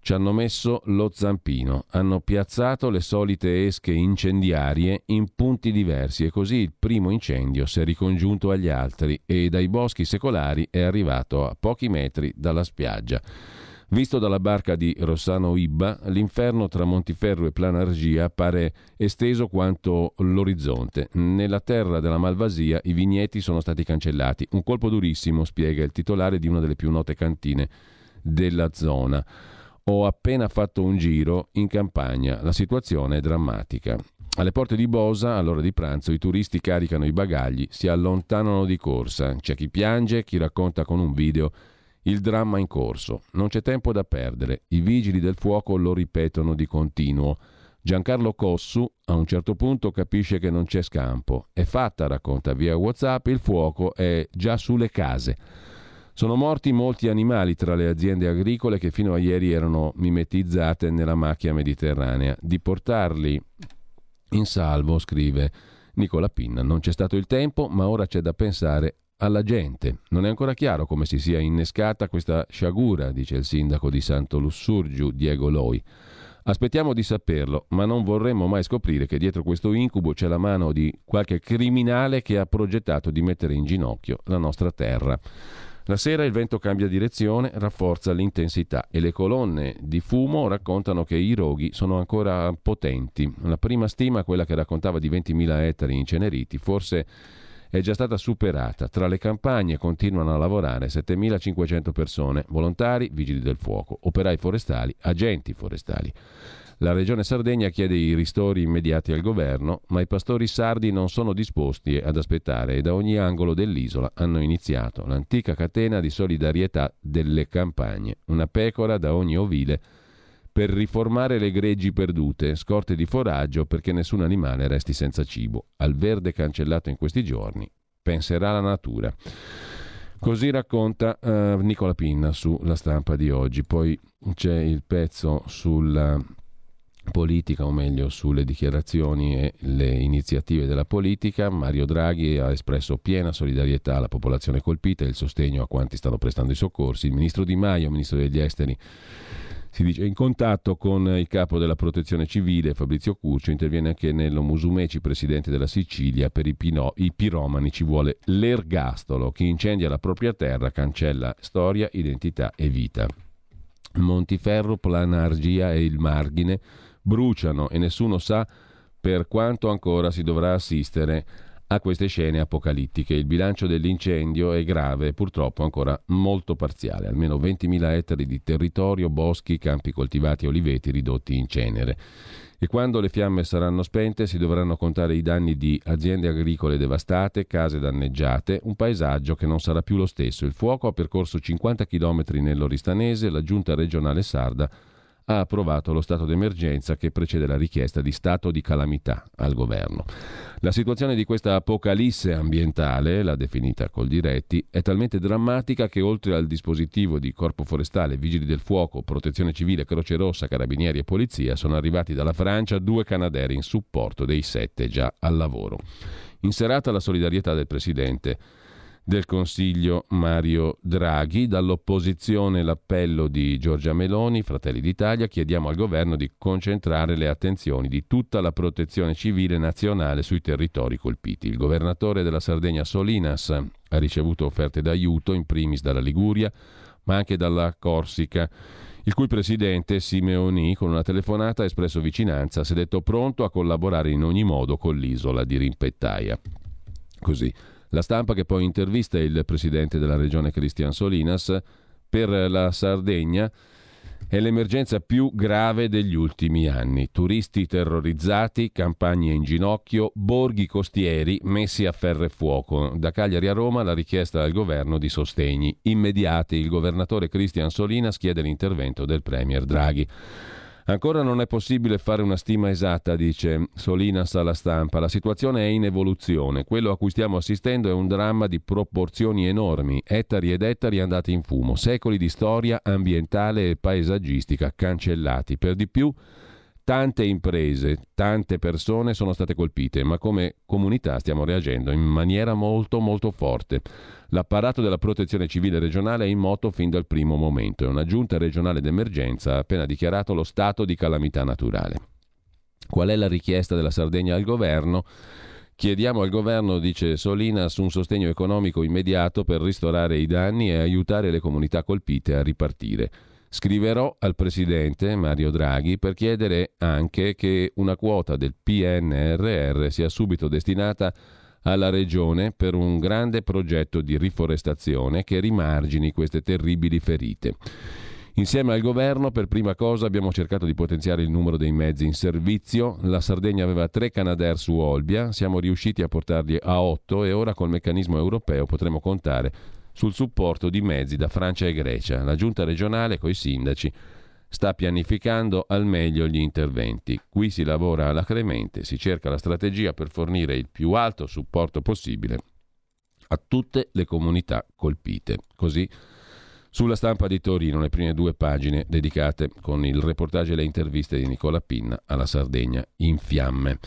ci hanno messo lo zampino, hanno piazzato le solite esche incendiarie in punti diversi e così il primo incendio si è ricongiunto agli altri e dai boschi secolari è arrivato a pochi metri dalla spiaggia. Visto dalla barca di Rossano Ibba, l'inferno tra Montiferro e Planargia pare esteso quanto l'orizzonte. Nella terra della Malvasia i vigneti sono stati cancellati. Un colpo durissimo, spiega il titolare di una delle più note cantine della zona. Ho appena fatto un giro in campagna, la situazione è drammatica. Alle porte di Bosa, all'ora di pranzo, i turisti caricano i bagagli, si allontanano di corsa. C'è chi piange, chi racconta con un video il dramma in corso. Non c'è tempo da perdere. I vigili del fuoco lo ripetono di continuo. Giancarlo Cossu a un certo punto capisce che non c'è scampo. È fatta, racconta via WhatsApp, il fuoco è già sulle case. Sono morti molti animali tra le aziende agricole che fino a ieri erano mimetizzate nella macchia mediterranea. Di portarli in salvo, scrive Nicola Pinna, non c'è stato il tempo, ma ora c'è da pensare alla gente. Non è ancora chiaro come si sia innescata questa sciagura, dice il sindaco di Santo Lussurgiu, Diego Loi. Aspettiamo di saperlo, ma non vorremmo mai scoprire che dietro questo incubo c'è la mano di qualche criminale che ha progettato di mettere in ginocchio la nostra terra. La sera il vento cambia direzione, rafforza l'intensità e le colonne di fumo raccontano che i roghi sono ancora potenti. La prima stima, quella che raccontava di 20.000 ettari inceneriti, forse è già stata superata. Tra le campagne continuano a lavorare 7.500 persone, volontari, vigili del fuoco, operai forestali, agenti forestali. La Regione Sardegna chiede i ristori immediati al governo, ma i pastori sardi non sono disposti ad aspettare e da ogni angolo dell'isola hanno iniziato l'antica catena di solidarietà delle campagne. Una pecora da ogni ovile per riformare le greggi perdute, scorte di foraggio perché nessun animale resti senza cibo. Al verde cancellato in questi giorni penserà la natura. Così racconta uh, Nicola Pinna sulla stampa di oggi. Poi c'è il pezzo sulla politica, o meglio sulle dichiarazioni e le iniziative della politica. Mario Draghi ha espresso piena solidarietà alla popolazione colpita e il sostegno a quanti stanno prestando i soccorsi. Il ministro Di Maio, ministro degli esteri, si dice in contatto con il capo della protezione civile Fabrizio Curcio, interviene anche Nello Musumeci, presidente della Sicilia, per i, pino, i piromani ci vuole l'ergastolo, chi incendia la propria terra cancella storia, identità e vita. Montiferro, Planargia e il Margine bruciano e nessuno sa per quanto ancora si dovrà assistere a queste scene apocalittiche. Il bilancio dell'incendio è grave purtroppo ancora molto parziale. Almeno 20.000 ettari di territorio, boschi, campi coltivati e oliveti ridotti in cenere. E quando le fiamme saranno spente si dovranno contare i danni di aziende agricole devastate, case danneggiate, un paesaggio che non sarà più lo stesso. Il fuoco ha percorso 50 km nell'Oristanese, la giunta regionale sarda ha approvato lo stato d'emergenza che precede la richiesta di stato di calamità al governo. La situazione di questa apocalisse ambientale, l'ha definita col diretti, è talmente drammatica che oltre al dispositivo di Corpo Forestale, Vigili del Fuoco, Protezione Civile, Croce Rossa, Carabinieri e Polizia sono arrivati dalla Francia due Canadair in supporto dei sette già al lavoro. In serata la solidarietà del Presidente del Consiglio Mario Draghi. Dall'opposizione l'appello di Giorgia Meloni, Fratelli d'Italia, chiediamo al governo di concentrare le attenzioni di tutta la protezione civile nazionale sui territori colpiti. Il governatore della Sardegna Solinas ha ricevuto offerte d'aiuto, in primis dalla Liguria, ma anche dalla Corsica il cui presidente Simeoni, con una telefonata, ha espresso vicinanza, si è detto pronto a collaborare in ogni modo con l'isola di Rimpettaia. Così. La stampa che poi intervista il presidente della regione Cristian Solinas per la Sardegna è l'emergenza più grave degli ultimi anni. Turisti terrorizzati, campagne in ginocchio, borghi costieri messi a ferro e fuoco. Da Cagliari a Roma la richiesta al governo di sostegni immediati. Il governatore Cristian Solinas chiede l'intervento del premier Draghi. Ancora non è possibile fare una stima esatta, dice Solinas alla stampa. La situazione è in evoluzione. Quello a cui stiamo assistendo è un dramma di proporzioni enormi, ettari ed ettari andati in fumo, secoli di storia ambientale e paesaggistica cancellati. Per di più, tante imprese, tante persone sono state colpite, ma come comunità stiamo reagendo in maniera molto molto forte. L'apparato della protezione civile regionale è in moto fin dal primo momento e una giunta regionale d'emergenza ha appena dichiarato lo stato di calamità naturale. Qual è la richiesta della Sardegna al governo? Chiediamo al governo, dice Solinas, un sostegno economico immediato per ristorare i danni e aiutare le comunità colpite a ripartire. Scriverò al Presidente Mario Draghi per chiedere anche che una quota del PNRR sia subito destinata alla Regione per un grande progetto di riforestazione che rimargini queste terribili ferite. Insieme al governo, per prima cosa, abbiamo cercato di potenziare il numero dei mezzi in servizio. La Sardegna aveva tre Canadair su Olbia, siamo riusciti a portarli a otto e ora col meccanismo europeo potremo contare sul supporto di mezzi da Francia e Grecia. La giunta regionale, coi sindaci, sta pianificando al meglio gli interventi. Qui si lavora alacremente, si cerca la strategia per fornire il più alto supporto possibile a tutte le comunità colpite. Così sulla stampa di Torino le prime due pagine dedicate con il reportage e le interviste di Nicola Pinna alla Sardegna in fiamme.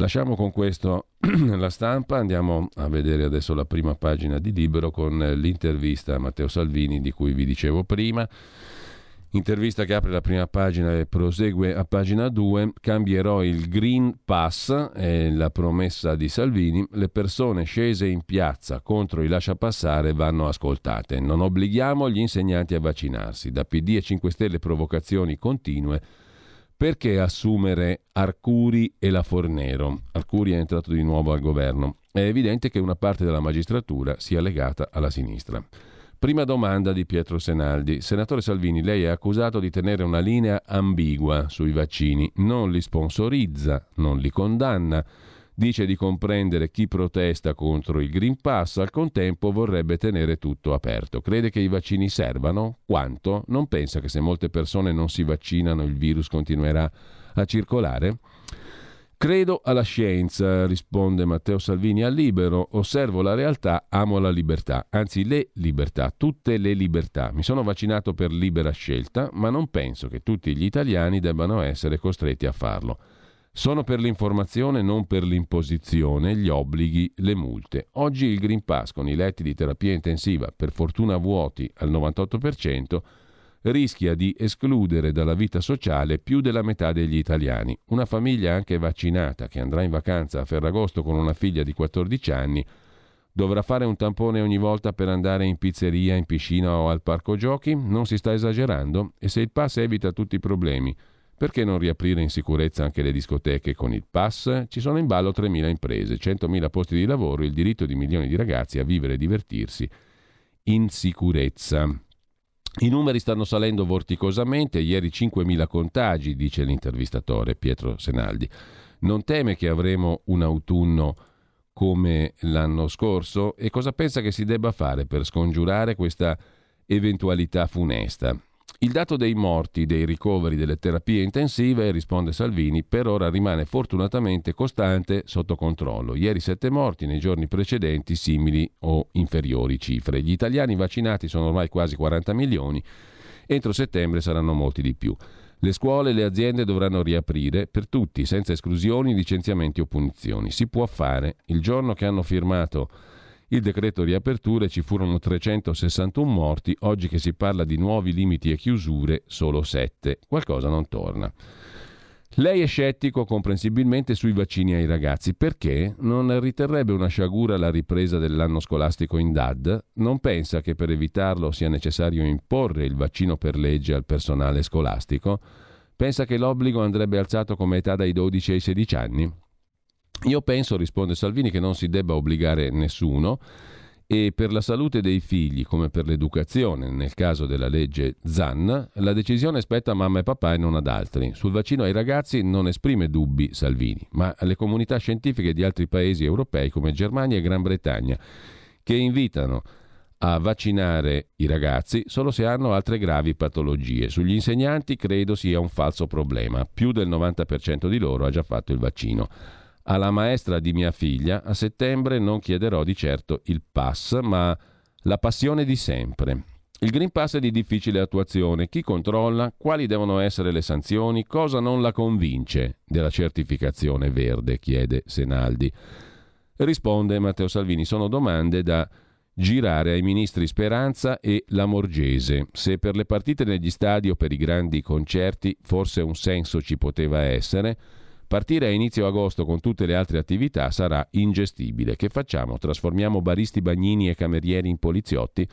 Lasciamo con questo la stampa, andiamo a vedere adesso la prima pagina di Libero con l'intervista a Matteo Salvini di cui vi dicevo prima. Intervista che apre la prima pagina e prosegue a pagina 2. Cambierò il Green Pass, è la promessa di Salvini. Le persone scese in piazza contro i lasciapassare vanno ascoltate. Non obblighiamo gli insegnanti a vaccinarsi. Da PD e 5 Stelle provocazioni continue. Perché assumere Arcuri e la Fornero? Arcuri è entrato di nuovo al governo. È evidente che una parte della magistratura sia legata alla sinistra. Prima domanda di Pietro Senaldi. Senatore Salvini, lei è accusato di tenere una linea ambigua sui vaccini. Non li sponsorizza, non li condanna. Dice di comprendere chi protesta contro il Green Pass, al contempo vorrebbe tenere tutto aperto. Crede che i vaccini servano? Quanto? Non pensa che se molte persone non si vaccinano il virus continuerà a circolare? Credo alla scienza, risponde Matteo Salvini al Libero, osservo la realtà, amo la libertà, anzi le libertà, tutte le libertà. Mi sono vaccinato per libera scelta, ma non penso che tutti gli italiani debbano essere costretti a farlo. Sono per l'informazione, non per l'imposizione, gli obblighi, le multe. Oggi il Green Pass con i letti di terapia intensiva, per fortuna vuoti al 98%, rischia di escludere dalla vita sociale più della metà degli italiani. Una famiglia anche vaccinata che andrà in vacanza a Ferragosto con una figlia di 14 anni dovrà fare un tampone ogni volta per andare in pizzeria, in piscina o al parco giochi? Non si sta esagerando? E se il pass evita tutti i problemi, perché non riaprire in sicurezza anche le discoteche con il pass? Ci sono in ballo 3.000 imprese, 100.000 posti di lavoro, il diritto di milioni di ragazzi a vivere e divertirsi in sicurezza. I numeri stanno salendo vorticosamente, ieri 5.000 contagi, dice l'intervistatore Pietro Senaldi. Non teme che avremo un autunno come l'anno scorso? E cosa pensa che si debba fare per scongiurare questa eventualità funesta? Il dato dei morti, dei ricoveri, delle terapie intensive, risponde Salvini, per ora rimane fortunatamente costante sotto controllo. Ieri sette morti, nei giorni precedenti simili o inferiori cifre. Gli italiani vaccinati sono ormai quasi 40 milioni, entro settembre saranno molti di più. Le scuole e le aziende dovranno riaprire per tutti, senza esclusioni, licenziamenti o punizioni. Si può fare. Il giorno che hanno firmato il decreto riaperture ci furono 361 morti, oggi che si parla di nuovi limiti e chiusure solo 7. Qualcosa non torna. Lei è scettico comprensibilmente sui vaccini ai ragazzi perché non riterrebbe una sciagura la ripresa dell'anno scolastico in DAD, non pensa che per evitarlo sia necessario imporre il vaccino per legge al personale scolastico, pensa che l'obbligo andrebbe alzato come età dai 12 ai 16 anni. Io penso, risponde Salvini, che non si debba obbligare nessuno e per la salute dei figli, come per l'educazione, nel caso della legge ZAN, la decisione spetta a mamma e papà e non ad altri. Sul vaccino ai ragazzi non esprime dubbi Salvini, ma alle comunità scientifiche di altri paesi europei come Germania e Gran Bretagna, che invitano a vaccinare i ragazzi solo se hanno altre gravi patologie. Sugli insegnanti credo sia un falso problema, più del 90% di loro ha già fatto il vaccino. Alla maestra di mia figlia a settembre non chiederò di certo il pass, ma la passione di sempre. Il Green Pass è di difficile attuazione. Chi controlla? Quali devono essere le sanzioni? Cosa non la convince della certificazione verde? chiede Senaldi. Risponde Matteo Salvini. Sono domande da girare ai ministri Speranza e Lamorgese. Se per le partite negli stadi o per i grandi concerti forse un senso ci poteva essere, Partire a inizio agosto con tutte le altre attività sarà ingestibile. Che facciamo? Trasformiamo baristi, bagnini e camerieri in poliziotti?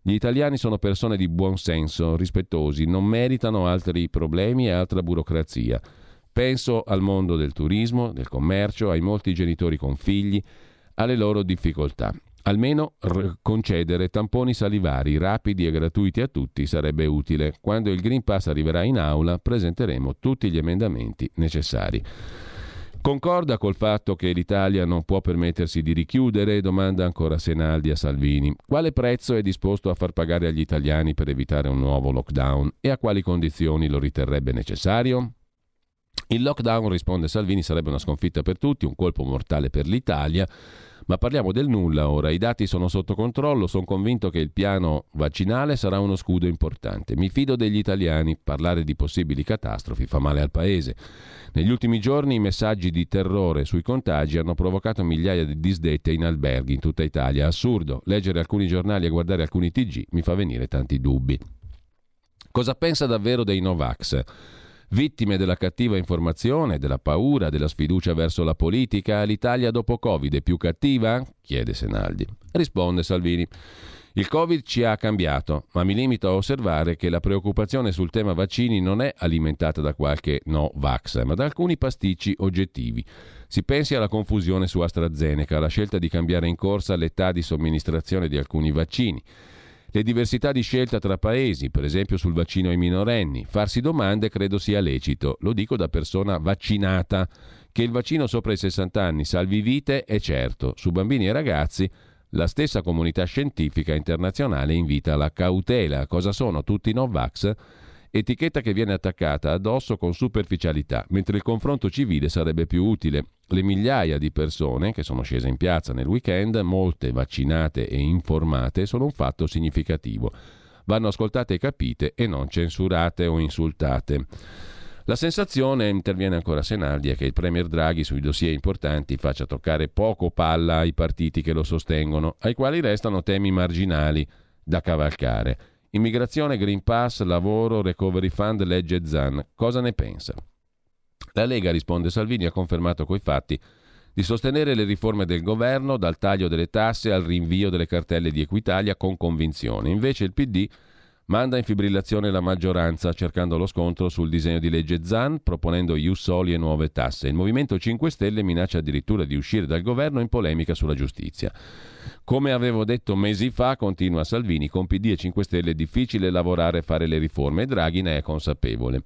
Gli italiani sono persone di buon senso, rispettosi, non meritano altri problemi e altra burocrazia. Penso al mondo del turismo, del commercio, ai molti genitori con figli, alle loro difficoltà. Almeno r- concedere tamponi salivari rapidi e gratuiti a tutti sarebbe utile. Quando il Green Pass arriverà in aula presenteremo tutti gli emendamenti necessari. Concorda col fatto che l'Italia non può permettersi di richiudere? Domanda ancora Senaldi a Salvini. Quale prezzo è disposto a far pagare agli italiani per evitare un nuovo lockdown e a quali condizioni lo riterrebbe necessario? Il lockdown, risponde Salvini, sarebbe una sconfitta per tutti, un colpo mortale per l'Italia ma parliamo del nulla ora, i dati sono sotto controllo, sono convinto che il piano vaccinale sarà uno scudo importante. Mi fido degli italiani, parlare di possibili catastrofi fa male al Paese. Negli ultimi giorni i messaggi di terrore sui contagi hanno provocato migliaia di disdette in alberghi in tutta Italia. Assurdo, leggere alcuni giornali e guardare alcuni TG mi fa venire tanti dubbi. Cosa pensa davvero dei Novax? Vittime della cattiva informazione, della paura, della sfiducia verso la politica, l'Italia dopo Covid è più cattiva? chiede Senaldi. Risponde Salvini. Il Covid ci ha cambiato, ma mi limito a osservare che la preoccupazione sul tema vaccini non è alimentata da qualche no vax, ma da alcuni pasticci oggettivi. Si pensi alla confusione su AstraZeneca, alla scelta di cambiare in corsa l'età di somministrazione di alcuni vaccini le diversità di scelta tra paesi, per esempio sul vaccino ai minorenni. Farsi domande credo sia lecito, lo dico da persona vaccinata. Che il vaccino sopra i 60 anni salvi vite è certo, su bambini e ragazzi la stessa comunità scientifica internazionale invita alla cautela. Cosa sono tutti Novax? etichetta che viene attaccata addosso con superficialità, mentre il confronto civile sarebbe più utile. Le migliaia di persone che sono scese in piazza nel weekend, molte vaccinate e informate, sono un fatto significativo. Vanno ascoltate e capite e non censurate o insultate. La sensazione, interviene ancora Senaldi, è che il Premier Draghi sui dossier importanti faccia toccare poco palla ai partiti che lo sostengono, ai quali restano temi marginali da cavalcare. Immigrazione, Green Pass, lavoro, Recovery Fund, legge Zan. Cosa ne pensa? La Lega, risponde Salvini, ha confermato coi fatti di sostenere le riforme del governo, dal taglio delle tasse al rinvio delle cartelle di Equitalia con convinzione. Invece il PD manda in fibrillazione la maggioranza cercando lo scontro sul disegno di legge Zan, proponendo ius soli e nuove tasse. Il Movimento 5 Stelle minaccia addirittura di uscire dal governo in polemica sulla giustizia. Come avevo detto mesi fa, continua Salvini, con PD e 5 Stelle è difficile lavorare e fare le riforme e Draghi ne è consapevole.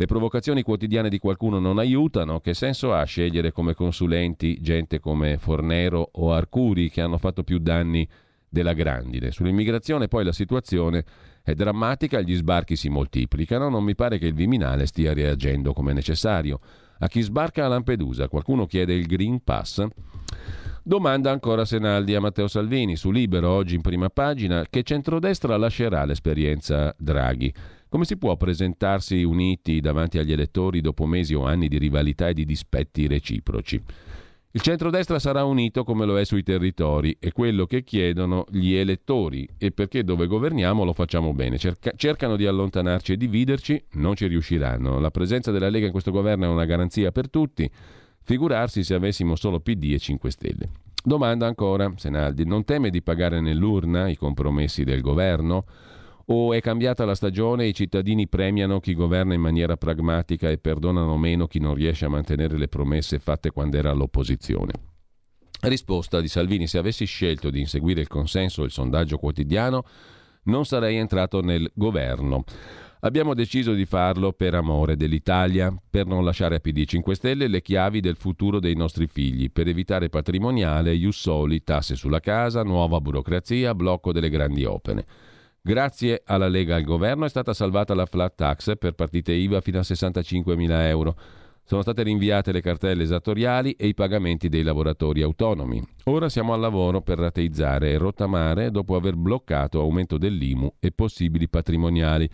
Le provocazioni quotidiane di qualcuno non aiutano, che senso ha scegliere come consulenti gente come Fornero o Arcuri che hanno fatto più danni della grandine? Sull'immigrazione poi la situazione è drammatica, gli sbarchi si moltiplicano, non mi pare che il Viminale stia reagendo come necessario. A chi sbarca a Lampedusa qualcuno chiede il Green Pass? Domanda ancora Senaldi a Matteo Salvini su Libero, oggi in prima pagina, che centrodestra lascerà l'esperienza Draghi? Come si può presentarsi uniti davanti agli elettori dopo mesi o anni di rivalità e di dispetti reciproci? Il centrodestra sarà unito come lo è sui territori, è quello che chiedono gli elettori e perché dove governiamo lo facciamo bene. Cerca- cercano di allontanarci e dividerci, non ci riusciranno. La presenza della Lega in questo governo è una garanzia per tutti, figurarsi se avessimo solo PD e 5 Stelle. Domanda ancora, Senaldi, non teme di pagare nell'urna i compromessi del governo? O è cambiata la stagione e i cittadini premiano chi governa in maniera pragmatica e perdonano meno chi non riesce a mantenere le promesse fatte quando era all'opposizione? Risposta di Salvini: Se avessi scelto di inseguire il consenso o il sondaggio quotidiano, non sarei entrato nel governo. Abbiamo deciso di farlo per amore dell'Italia, per non lasciare a PD 5 Stelle le chiavi del futuro dei nostri figli, per evitare patrimoniale, ius soli, tasse sulla casa, nuova burocrazia, blocco delle grandi opere. Grazie alla Lega al governo è stata salvata la flat tax per partite IVA fino a 65 mila euro. Sono state rinviate le cartelle esattoriali e i pagamenti dei lavoratori autonomi. Ora siamo al lavoro per rateizzare e rottamare dopo aver bloccato aumento dell'IMU e possibili patrimoniali.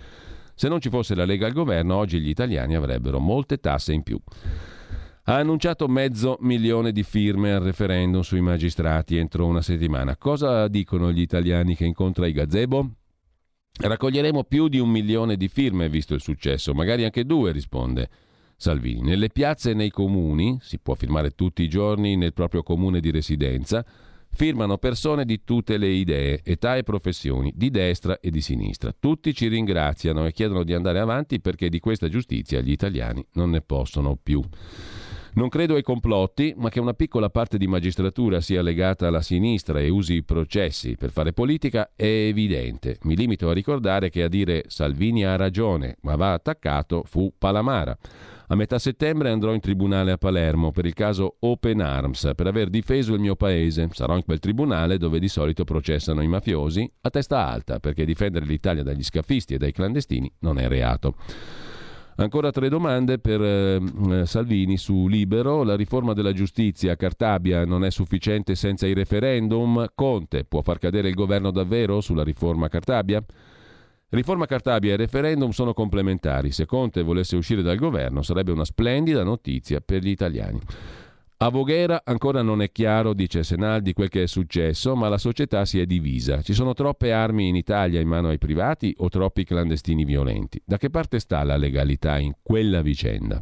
Se non ci fosse la Lega al governo, oggi gli italiani avrebbero molte tasse in più. Ha annunciato mezzo milione di firme al referendum sui magistrati entro una settimana. Cosa dicono gli italiani che incontra i gazebo? Raccoglieremo più di un milione di firme, visto il successo, magari anche due, risponde Salvini. Nelle piazze e nei comuni, si può firmare tutti i giorni nel proprio comune di residenza, firmano persone di tutte le idee, età e professioni, di destra e di sinistra. Tutti ci ringraziano e chiedono di andare avanti perché di questa giustizia gli italiani non ne possono più. Non credo ai complotti, ma che una piccola parte di magistratura sia legata alla sinistra e usi i processi per fare politica è evidente. Mi limito a ricordare che a dire Salvini ha ragione, ma va attaccato fu Palamara. A metà settembre andrò in tribunale a Palermo per il caso Open Arms, per aver difeso il mio paese. Sarò in quel tribunale dove di solito processano i mafiosi a testa alta, perché difendere l'Italia dagli scafisti e dai clandestini non è reato. Ancora tre domande per eh, Salvini su Libero. La riforma della giustizia a Cartabia non è sufficiente senza i referendum? Conte può far cadere il governo davvero sulla riforma Cartabia? Riforma Cartabia e referendum sono complementari. Se Conte volesse uscire dal governo sarebbe una splendida notizia per gli italiani. A Voghera ancora non è chiaro, dice Senaldi, quel che è successo, ma la società si è divisa. Ci sono troppe armi in Italia in mano ai privati o troppi clandestini violenti. Da che parte sta la legalità in quella vicenda?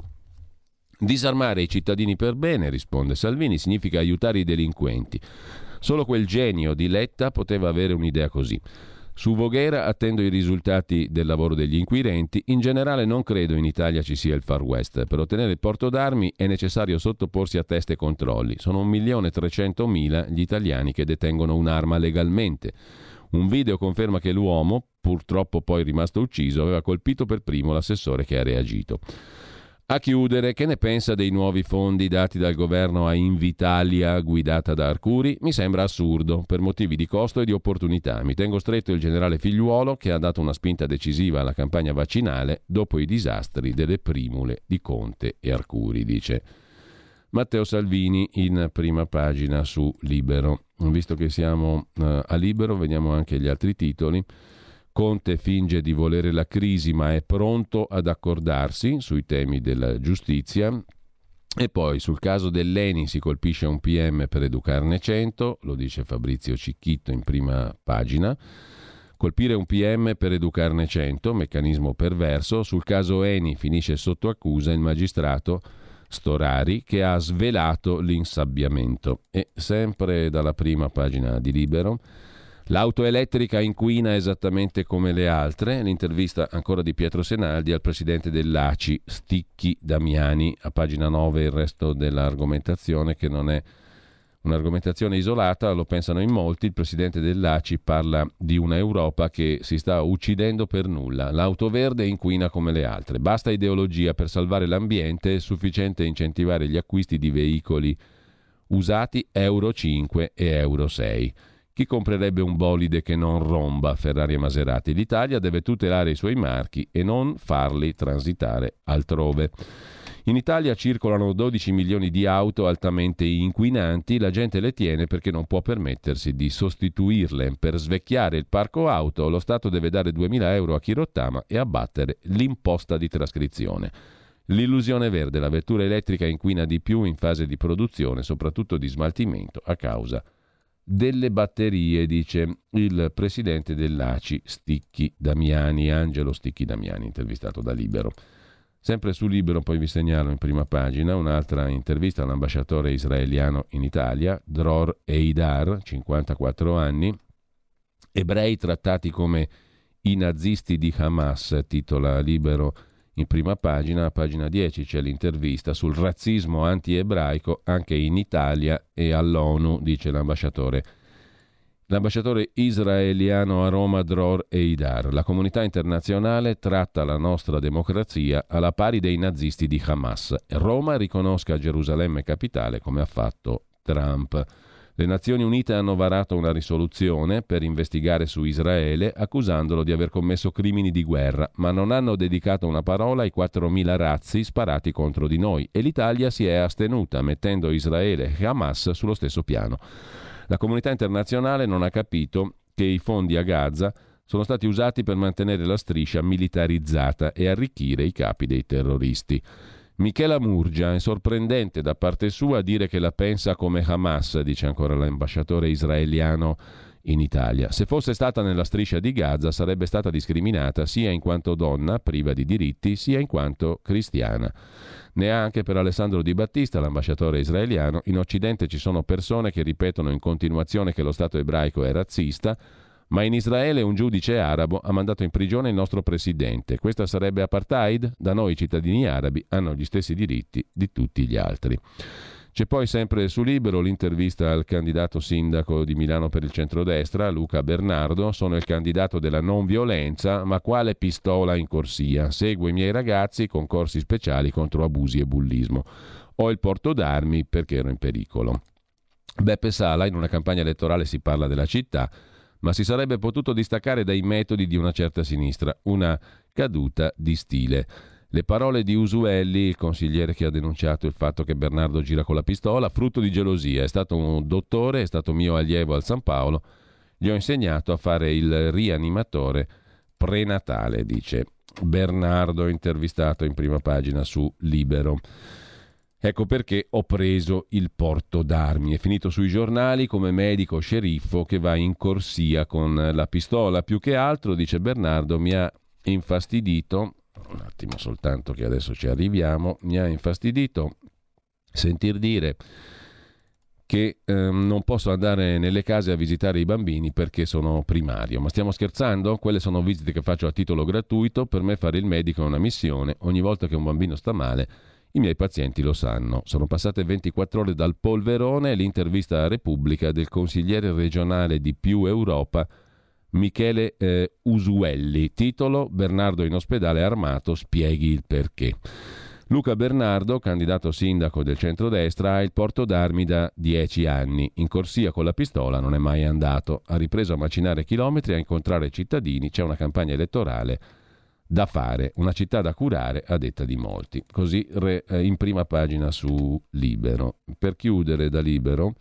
Disarmare i cittadini per bene, risponde Salvini, significa aiutare i delinquenti. Solo quel genio di Letta poteva avere un'idea così. Su Voghera attendo i risultati del lavoro degli inquirenti. In generale non credo in Italia ci sia il Far West. Per ottenere il porto d'armi è necessario sottoporsi a test e controlli. Sono 1.300.000 gli italiani che detengono un'arma legalmente. Un video conferma che l'uomo, purtroppo poi rimasto ucciso, aveva colpito per primo l'assessore che ha reagito. A chiudere, che ne pensa dei nuovi fondi dati dal governo a Invitalia guidata da Arcuri? Mi sembra assurdo, per motivi di costo e di opportunità. Mi tengo stretto il generale Figliuolo che ha dato una spinta decisiva alla campagna vaccinale dopo i disastri delle primule di Conte e Arcuri, dice Matteo Salvini in prima pagina su Libero. Visto che siamo uh, a Libero, vediamo anche gli altri titoli. Conte finge di volere la crisi ma è pronto ad accordarsi sui temi della giustizia. E poi sul caso dell'Eni si colpisce un PM per educarne 100, lo dice Fabrizio Cicchitto in prima pagina. Colpire un PM per educarne 100, meccanismo perverso. Sul caso Eni finisce sotto accusa il magistrato Storari che ha svelato l'insabbiamento. E sempre dalla prima pagina di Libero. L'auto elettrica inquina esattamente come le altre. L'intervista ancora di Pietro Senaldi al presidente dell'ACI, Sticchi Damiani, a pagina 9 il resto dell'argomentazione che non è un'argomentazione isolata, lo pensano in molti. Il presidente dell'ACI parla di una Europa che si sta uccidendo per nulla. L'auto verde inquina come le altre. Basta ideologia per salvare l'ambiente, è sufficiente incentivare gli acquisti di veicoli usati Euro 5 e Euro 6. Chi comprerebbe un bolide che non romba Ferrari e Maserati? L'Italia deve tutelare i suoi marchi e non farli transitare altrove. In Italia circolano 12 milioni di auto altamente inquinanti, la gente le tiene perché non può permettersi di sostituirle. Per svecchiare il parco auto lo Stato deve dare 2.000 euro a chi rottama e abbattere l'imposta di trascrizione. L'illusione verde, la vettura elettrica inquina di più in fase di produzione, soprattutto di smaltimento, a causa delle batterie, dice il presidente dell'ACI Sticchi Damiani, Angelo Sticchi Damiani, intervistato da Libero. Sempre su Libero poi vi segnalo in prima pagina un'altra intervista all'ambasciatore israeliano in Italia, Dror Eidar, 54 anni, ebrei trattati come i nazisti di Hamas, titola Libero in prima pagina, a pagina 10 c'è l'intervista sul razzismo anti-ebraico anche in Italia e all'ONU, dice l'ambasciatore. L'ambasciatore israeliano a Roma Dror Eidar. La comunità internazionale tratta la nostra democrazia alla pari dei nazisti di Hamas. Roma riconosca Gerusalemme capitale come ha fatto Trump. Le Nazioni Unite hanno varato una risoluzione per investigare su Israele accusandolo di aver commesso crimini di guerra, ma non hanno dedicato una parola ai 4.000 razzi sparati contro di noi e l'Italia si è astenuta, mettendo Israele e Hamas sullo stesso piano. La comunità internazionale non ha capito che i fondi a Gaza sono stati usati per mantenere la striscia militarizzata e arricchire i capi dei terroristi. Michela Murgia è sorprendente da parte sua dire che la pensa come Hamas, dice ancora l'ambasciatore israeliano in Italia. Se fosse stata nella striscia di Gaza sarebbe stata discriminata sia in quanto donna, priva di diritti, sia in quanto cristiana. Neanche per Alessandro Di Battista, l'ambasciatore israeliano, in Occidente ci sono persone che ripetono in continuazione che lo Stato ebraico è razzista, ma in Israele un giudice arabo ha mandato in prigione il nostro presidente. Questa sarebbe apartheid? Da noi i cittadini arabi hanno gli stessi diritti di tutti gli altri. C'è poi sempre su Libero l'intervista al candidato sindaco di Milano per il centrodestra, Luca Bernardo. Sono il candidato della non violenza, ma quale pistola in corsia? Seguo i miei ragazzi con corsi speciali contro abusi e bullismo. Ho il porto d'armi perché ero in pericolo. Beppe Sala, in una campagna elettorale si parla della città, ma si sarebbe potuto distaccare dai metodi di una certa sinistra, una caduta di stile. Le parole di Usuelli, il consigliere che ha denunciato il fatto che Bernardo gira con la pistola, frutto di gelosia. È stato un dottore, è stato mio allievo al San Paolo. Gli ho insegnato a fare il rianimatore prenatale, dice Bernardo, intervistato in prima pagina su Libero. Ecco perché ho preso il porto d'armi. È finito sui giornali come medico sceriffo che va in corsia con la pistola. Più che altro, dice Bernardo, mi ha infastidito, un attimo soltanto che adesso ci arriviamo, mi ha infastidito sentir dire che ehm, non posso andare nelle case a visitare i bambini perché sono primario. Ma stiamo scherzando? Quelle sono visite che faccio a titolo gratuito. Per me fare il medico è una missione. Ogni volta che un bambino sta male i miei pazienti lo sanno. Sono passate 24 ore dal polverone e l'intervista a Repubblica del consigliere regionale di Più Europa, Michele eh, Usuelli. Titolo Bernardo in ospedale armato, spieghi il perché. Luca Bernardo, candidato sindaco del centrodestra, ha il porto d'armi da 10 anni. In corsia con la pistola non è mai andato. Ha ripreso a macinare chilometri, a incontrare cittadini. C'è una campagna elettorale da fare, una città da curare a detta di molti. Così re, eh, in prima pagina su Libero. Per chiudere da Libero,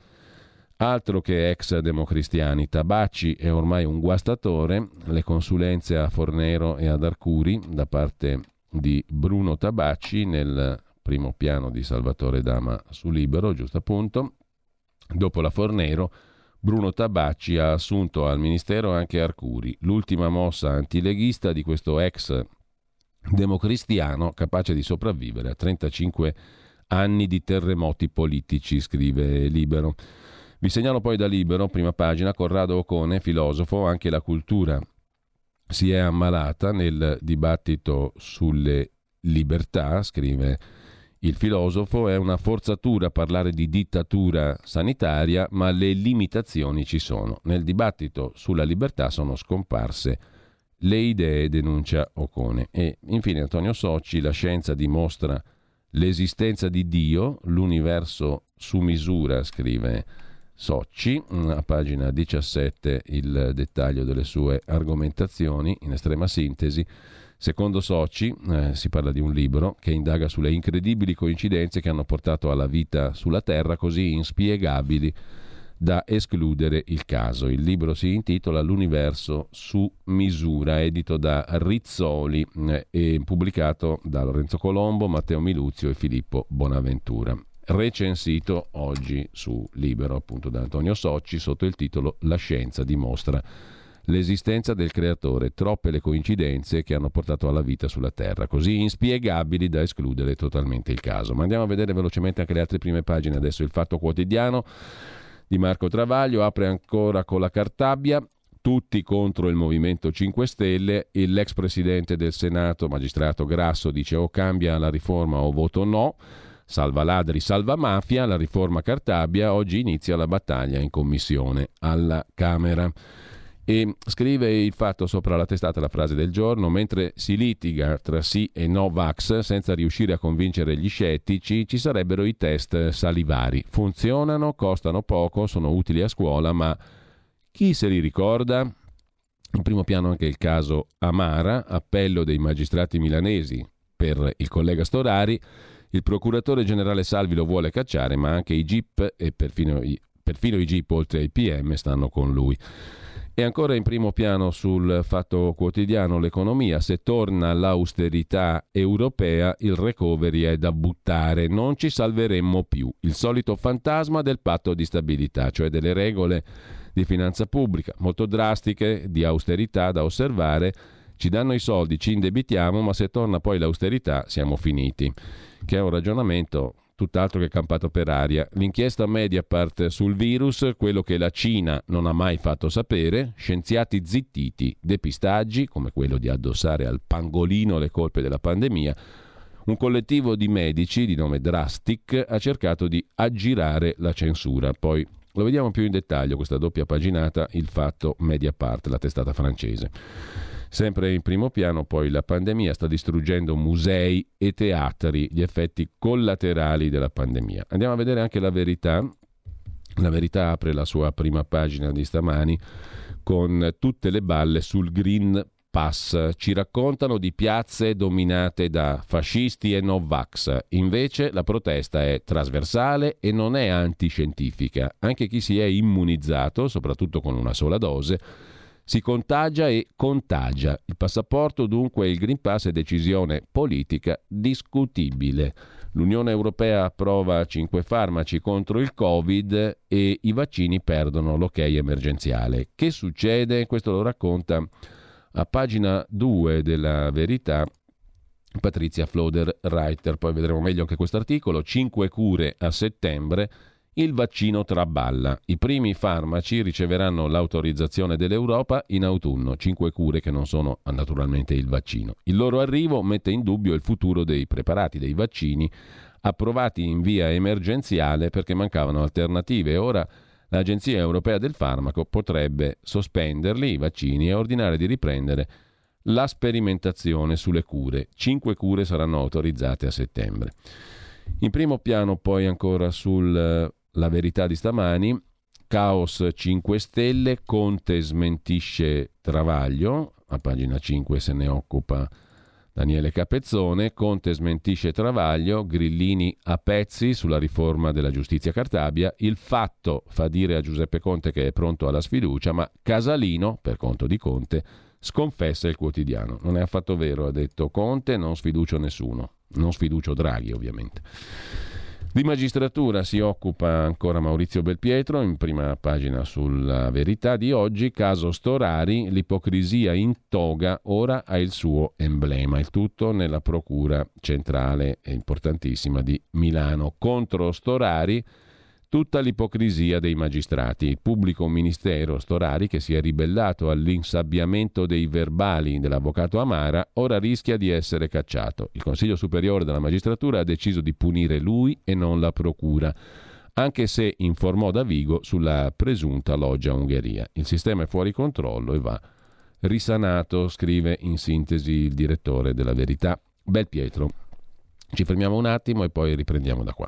altro che ex democristiani, Tabacci è ormai un guastatore, le consulenze a Fornero e ad Arcuri da parte di Bruno Tabacci nel primo piano di Salvatore Dama su Libero, giusto appunto. Dopo la Fornero Bruno Tabacci ha assunto al Ministero anche Arcuri, l'ultima mossa antileghista di questo ex democristiano capace di sopravvivere a 35 anni di terremoti politici, scrive Libero. Vi segnalo poi da Libero, prima pagina, Corrado Ocone, filosofo, anche la cultura si è ammalata nel dibattito sulle libertà, scrive il filosofo è una forzatura parlare di dittatura sanitaria, ma le limitazioni ci sono. Nel dibattito sulla libertà sono scomparse le idee, denuncia Ocone. E infine Antonio Socci, la scienza dimostra l'esistenza di Dio, l'universo su misura, scrive Socci, a pagina 17 il dettaglio delle sue argomentazioni, in estrema sintesi. Secondo Soci, eh, si parla di un libro che indaga sulle incredibili coincidenze che hanno portato alla vita sulla Terra così inspiegabili da escludere il caso. Il libro si intitola L'universo su misura, edito da Rizzoli eh, e pubblicato da Lorenzo Colombo, Matteo Miluzio e Filippo Bonaventura. Recensito oggi su Libero, appunto da Antonio Socci, sotto il titolo La scienza dimostra l'esistenza del creatore, troppe le coincidenze che hanno portato alla vita sulla Terra, così inspiegabili da escludere totalmente il caso. Ma andiamo a vedere velocemente anche le altre prime pagine. Adesso il Fatto Quotidiano di Marco Travaglio apre ancora con la Cartabia. Tutti contro il Movimento 5 Stelle, l'ex presidente del Senato, magistrato Grasso, dice o cambia la riforma o voto no. Salva ladri, salva mafia, la riforma Cartabia, oggi inizia la battaglia in commissione alla Camera. E scrive il fatto sopra la testata la frase del giorno, mentre si litiga tra sì e no vax senza riuscire a convincere gli scettici, ci sarebbero i test salivari. Funzionano, costano poco, sono utili a scuola, ma chi se li ricorda? In primo piano anche il caso Amara, appello dei magistrati milanesi per il collega Storari. Il procuratore generale Salvi lo vuole cacciare, ma anche i GIP e perfino i, perfino i GIP oltre ai PM stanno con lui. E ancora in primo piano sul fatto quotidiano l'economia, se torna l'austerità europea il recovery è da buttare, non ci salveremmo più. Il solito fantasma del patto di stabilità, cioè delle regole di finanza pubblica. Molto drastiche, di austerità da osservare, ci danno i soldi, ci indebitiamo, ma se torna poi l'austerità siamo finiti, che è un ragionamento tutt'altro che campato per aria. L'inchiesta Mediapart sul virus, quello che la Cina non ha mai fatto sapere, scienziati zittiti, depistaggi, come quello di addossare al pangolino le colpe della pandemia, un collettivo di medici di nome Drastic ha cercato di aggirare la censura. Poi lo vediamo più in dettaglio, questa doppia paginata, il fatto Mediapart, la testata francese. Sempre in primo piano poi la pandemia sta distruggendo musei e teatri, gli effetti collaterali della pandemia. Andiamo a vedere anche la verità. La verità apre la sua prima pagina di stamani con tutte le balle sul Green Pass. Ci raccontano di piazze dominate da fascisti e Novax. Invece la protesta è trasversale e non è antiscientifica. Anche chi si è immunizzato, soprattutto con una sola dose, si contagia e contagia. Il passaporto dunque il Green Pass è decisione politica discutibile. L'Unione Europea approva 5 farmaci contro il Covid e i vaccini perdono l'ok emergenziale. Che succede? Questo lo racconta a pagina 2 della Verità Patrizia Floder-Reiter. Poi vedremo meglio anche questo articolo. 5 cure a settembre il vaccino traballa. I primi farmaci riceveranno l'autorizzazione dell'Europa in autunno, cinque cure che non sono naturalmente il vaccino. Il loro arrivo mette in dubbio il futuro dei preparati, dei vaccini approvati in via emergenziale perché mancavano alternative. Ora l'Agenzia Europea del Farmaco potrebbe sospenderli, i vaccini, e ordinare di riprendere la sperimentazione sulle cure. Cinque cure saranno autorizzate a settembre. In primo piano poi ancora sul la verità di stamani, Caos 5 Stelle, Conte smentisce Travaglio, a pagina 5 se ne occupa Daniele Capezzone, Conte smentisce Travaglio, Grillini a pezzi sulla riforma della giustizia Cartabia, il fatto fa dire a Giuseppe Conte che è pronto alla sfiducia, ma Casalino, per conto di Conte, sconfessa il quotidiano. Non è affatto vero, ha detto Conte, non sfiducio nessuno, non sfiducio Draghi ovviamente. Di magistratura si occupa ancora Maurizio Belpietro in prima pagina sulla verità di oggi, caso Storari, l'ipocrisia in toga ora ha il suo emblema, il tutto nella procura centrale e importantissima di Milano. Contro Storari tutta l'ipocrisia dei magistrati. Il pubblico ministero Storari, che si è ribellato all'insabbiamento dei verbali dell'avvocato Amara, ora rischia di essere cacciato. Il Consiglio Superiore della Magistratura ha deciso di punire lui e non la Procura anche se informò da Vigo sulla presunta loggia Ungheria. Il sistema è fuori controllo e va risanato, scrive in sintesi il direttore della Verità, Bel Pietro. Ci fermiamo un attimo e poi riprendiamo da qua.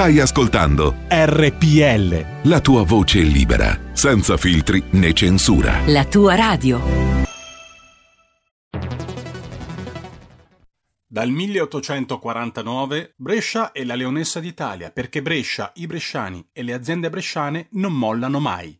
Stai ascoltando RPL. la tua voce libera, senza filtri né censura. La tua radio. Dal 1849 Brescia è la leonessa d'Italia perché Brescia, i bresciani e le aziende bresciane non mollano mai.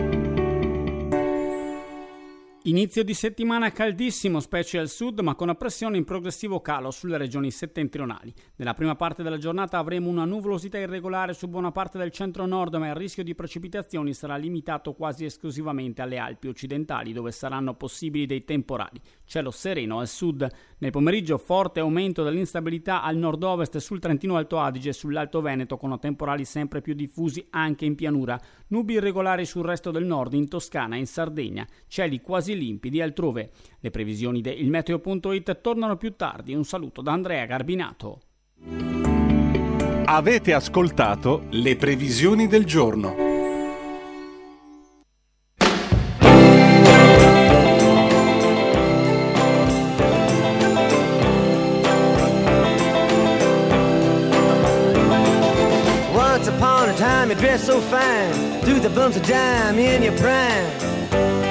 Inizio di settimana caldissimo, specie al sud, ma con una pressione in progressivo calo sulle regioni settentrionali. Nella prima parte della giornata avremo una nuvolosità irregolare su buona parte del centro-nord, ma il rischio di precipitazioni sarà limitato quasi esclusivamente alle Alpi occidentali, dove saranno possibili dei temporali. Cielo sereno al sud. Nel pomeriggio forte aumento dell'instabilità al nord-ovest sul Trentino Alto Adige e sull'Alto Veneto, con temporali sempre più diffusi anche in pianura. Nubi irregolari sul resto del nord, in Toscana e in Sardegna. Cieli quasi limpidi altrove. Le previsioni del Meteo.it tornano più tardi. Un saluto da Andrea Garbinato. Avete ascoltato le previsioni del giorno. Once upon a time you dressed so fine, threw the bumps of dime in your prime.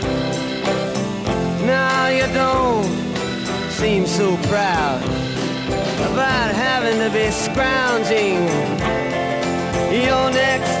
Seem so proud about having to be scrounging. Your next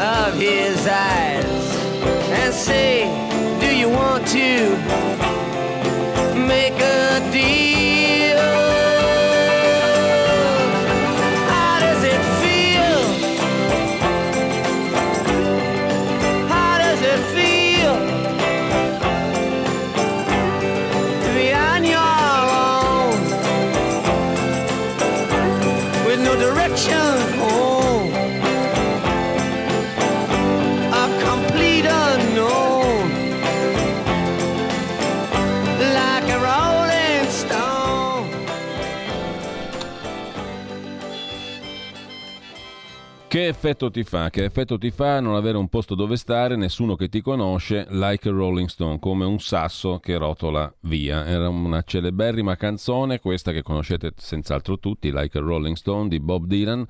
Of his eyes and say, effetto ti fa? Che effetto ti fa non avere un posto dove stare, nessuno che ti conosce, like a Rolling Stone, come un sasso che rotola via. Era una celeberrima canzone, questa che conoscete senz'altro tutti, Like a Rolling Stone di Bob Dylan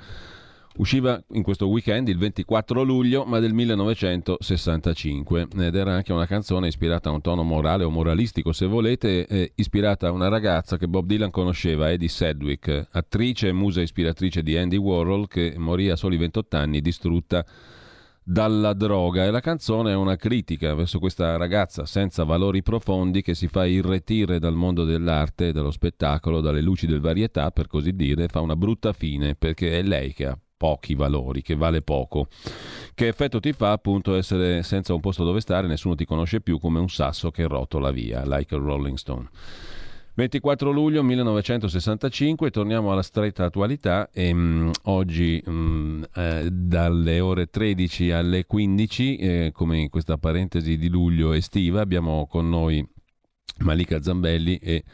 Usciva in questo weekend il 24 luglio, ma del 1965, ed era anche una canzone ispirata a un tono morale o moralistico, se volete, eh, ispirata a una ragazza che Bob Dylan conosceva, Eddie Sedgwick, attrice e musa ispiratrice di Andy Warhol, che morì a soli 28 anni distrutta dalla droga. E la canzone è una critica verso questa ragazza senza valori profondi che si fa irretire dal mondo dell'arte dello spettacolo, dalle luci del varietà per così dire, fa una brutta fine perché è lei che ha pochi valori, che vale poco. Che effetto ti fa appunto essere senza un posto dove stare, nessuno ti conosce più come un sasso che rotola via, like a Rolling Stone. 24 luglio 1965, torniamo alla stretta attualità e mh, mm, oggi mh, mm, eh, dalle ore 13 alle 15, eh, come in questa parentesi di luglio estiva, abbiamo con noi Malika Zambelli e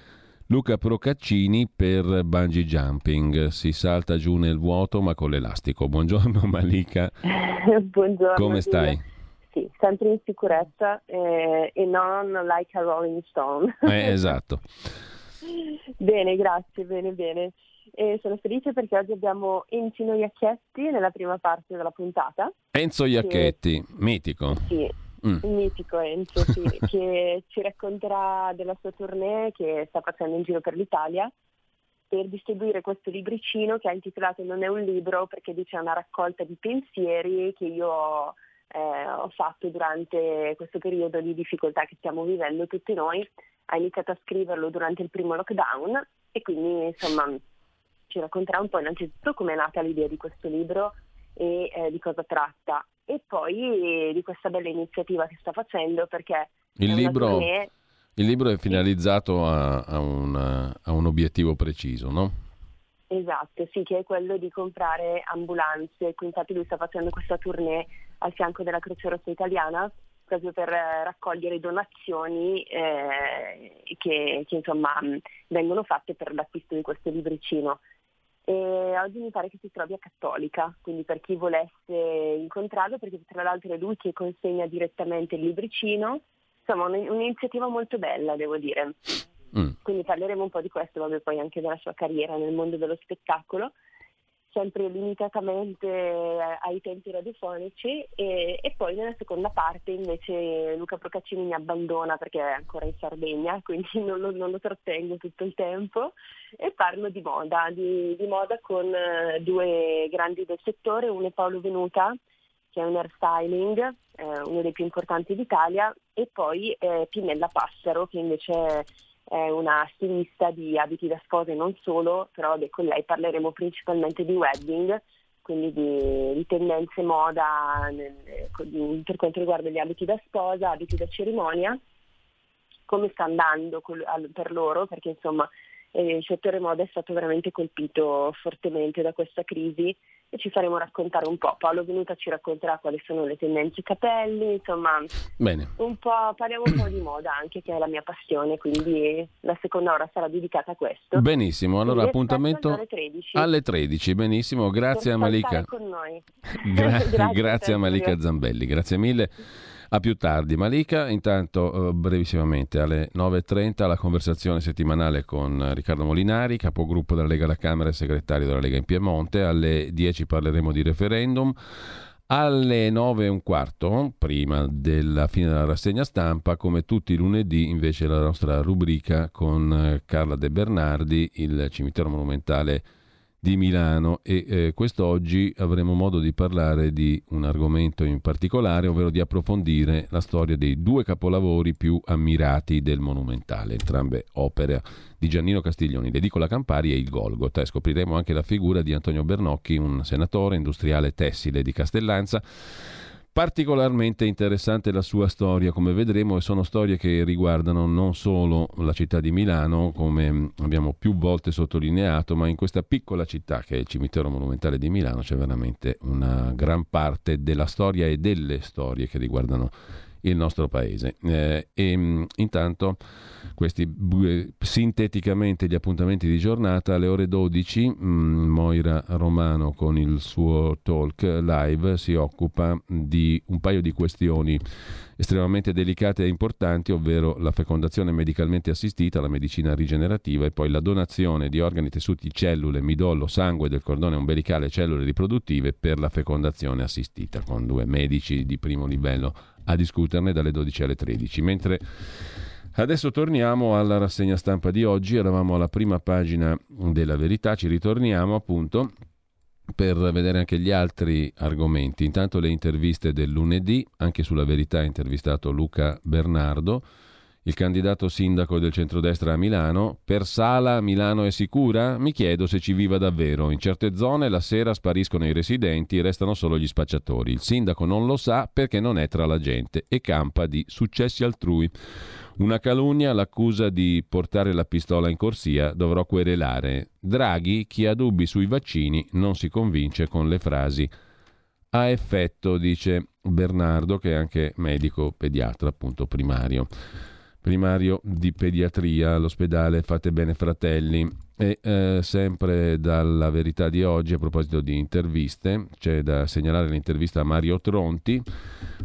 Luca Procaccini per bungee jumping. Si salta giù nel vuoto ma con l'elastico. Buongiorno Malika. Buongiorno. Come stai? Sì, sempre in sicurezza eh, e non like a Rolling Stone. Eh, esatto. bene, grazie, bene, bene. E sono felice perché oggi abbiamo Enzino Iacchetti nella prima parte della puntata. Enzo Iacchetti, che... mitico. Sì, mm. il mitico Enzo, sì, che ci racconterà della sua tournée che sta facendo in giro per l'Italia per distribuire questo libricino che ha intitolato Non è un libro perché dice una raccolta di pensieri che io ho, eh, ho fatto durante questo periodo di difficoltà che stiamo vivendo tutti noi. Ha iniziato a scriverlo durante il primo lockdown e quindi insomma ci racconterà un po' innanzitutto come è nata l'idea di questo libro e eh, di cosa tratta e poi di questa bella iniziativa che sta facendo perché il libro, tournée... il libro, è finalizzato a, a, una, a, un obiettivo preciso, no? Esatto, sì, che è quello di comprare ambulanze. Infatti lui sta facendo questa tournée al fianco della Croce Rossa Italiana proprio per raccogliere donazioni eh, che, che insomma vengono fatte per l'acquisto di questo libricino. E oggi mi pare che si trovi a Cattolica, quindi per chi volesse incontrarlo, perché tra l'altro è lui che consegna direttamente il libricino, insomma un'iniziativa molto bella devo dire. Mm. Quindi parleremo un po' di questo, vabbè poi anche della sua carriera nel mondo dello spettacolo sempre limitatamente ai tempi radiofonici e, e, poi nella seconda parte invece Luca Procaccini mi abbandona perché è ancora in Sardegna, quindi non lo, non lo trattengo tutto il tempo e parlo di moda, di, di moda con eh, due grandi del settore, uno è Paolo Venuta che è un hairstyling, eh, uno dei più importanti d'Italia, e poi eh, Pinella Passaro che invece è è una stilista di abiti da sposa e non solo, però con lei parleremo principalmente di wedding, quindi di, di tendenze moda nel, per quanto riguarda gli abiti da sposa, abiti da cerimonia, come sta andando per loro, perché insomma eh, il settore moda è stato veramente colpito fortemente da questa crisi e ci faremo raccontare un po'. Paolo Venuta ci racconterà quali sono le tendenze capelli, insomma, Bene. un po', parliamo un po' di moda anche, che è la mia passione, quindi la seconda ora sarà dedicata a questo. Benissimo, allora appuntamento alle 13. alle 13. benissimo, grazie a Malika. Gra- grazie, grazie a Malika Zambelli, grazie mille. A più tardi. Malika, intanto eh, brevissimamente alle 9.30 la conversazione settimanale con Riccardo Molinari, capogruppo della Lega alla Camera e segretario della Lega in Piemonte. Alle 10 parleremo di referendum. Alle 9 e un quarto, prima della fine della rassegna stampa, come tutti i lunedì, invece la nostra rubrica con eh, Carla De Bernardi, il cimitero monumentale di Milano e eh, quest'oggi avremo modo di parlare di un argomento in particolare, ovvero di approfondire la storia dei due capolavori più ammirati del Monumentale, entrambe opere di Giannino Castiglioni, l'Edicola Campari e il Golgota. E scopriremo anche la figura di Antonio Bernocchi, un senatore industriale tessile di Castellanza Particolarmente interessante la sua storia, come vedremo, e sono storie che riguardano non solo la città di Milano, come abbiamo più volte sottolineato, ma in questa piccola città che è il cimitero monumentale di Milano c'è veramente una gran parte della storia e delle storie che riguardano il nostro paese. Eh, e mm, intanto questi sinteticamente gli appuntamenti di giornata alle ore 12 mh, mm, Moira Romano con il suo talk live si occupa di un paio di questioni estremamente delicate e importanti, ovvero la fecondazione medicalmente assistita, la medicina rigenerativa e poi la donazione di organi, tessuti, cellule, midollo, sangue del cordone ombelicale e cellule riproduttive per la fecondazione assistita, con due medici di primo livello a discuterne dalle 12 alle 13. Mentre Adesso torniamo alla rassegna stampa di oggi, eravamo alla prima pagina della verità, ci ritorniamo appunto per vedere anche gli altri argomenti. Intanto le interviste del lunedì, anche sulla verità ha intervistato Luca Bernardo, il candidato sindaco del centrodestra a Milano. Per Sala Milano è sicura? Mi chiedo se ci viva davvero. In certe zone la sera spariscono i residenti e restano solo gli spacciatori. Il sindaco non lo sa perché non è tra la gente e campa di successi altrui. Una calunnia, l'accusa di portare la pistola in corsia, dovrò querelare. Draghi, chi ha dubbi sui vaccini, non si convince con le frasi a effetto, dice Bernardo, che è anche medico pediatra, appunto primario. Primario di pediatria all'ospedale Fate Bene Fratelli. E eh, sempre dalla verità di oggi, a proposito di interviste, c'è da segnalare l'intervista a Mario Tronti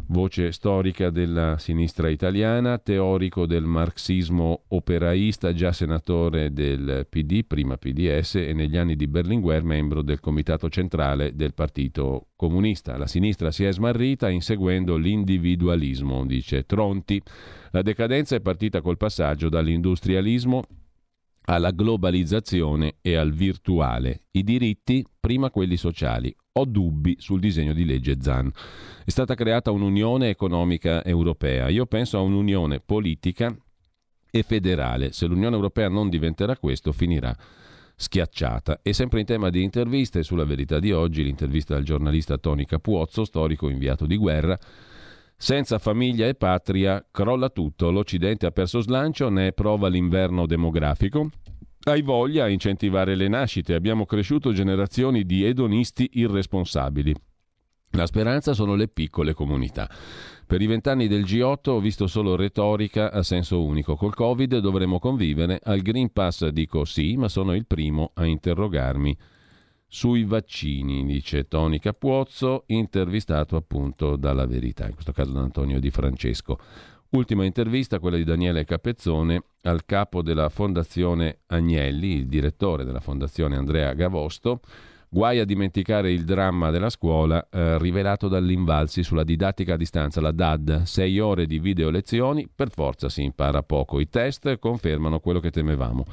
voce storica della sinistra italiana, teorico del marxismo operaista, già senatore del PD, prima PDS, e negli anni di Berlinguer membro del comitato centrale del Partito Comunista. La sinistra si è smarrita inseguendo l'individualismo, dice Tronti. La decadenza è partita col passaggio dall'industrialismo alla globalizzazione e al virtuale. I diritti, prima quelli sociali. Ho dubbi sul disegno di legge ZAN. È stata creata un'unione economica europea. Io penso a un'unione politica e federale. Se l'Unione Europea non diventerà questo, finirà schiacciata. E sempre in tema di interviste, sulla verità di oggi, l'intervista al giornalista Tony Capuozzo, storico inviato di guerra. Senza famiglia e patria crolla tutto. L'Occidente ha perso slancio, ne è prova l'inverno demografico. Hai voglia a incentivare le nascite. Abbiamo cresciuto generazioni di edonisti irresponsabili. La speranza sono le piccole comunità. Per i vent'anni del G8 ho visto solo retorica a senso unico. Col Covid dovremo convivere. Al Green Pass dico sì, ma sono il primo a interrogarmi sui vaccini, dice Tony Capuozzo, intervistato appunto dalla Verità, in questo caso da Antonio Di Francesco. Ultima intervista, quella di Daniele Capezzone, al capo della Fondazione Agnelli, il direttore della Fondazione Andrea Gavosto Guai a dimenticare il dramma della scuola eh, rivelato dall'Invalsi sulla didattica a distanza, la DAD, sei ore di video lezioni, per forza si impara poco. I test confermano quello che temevamo,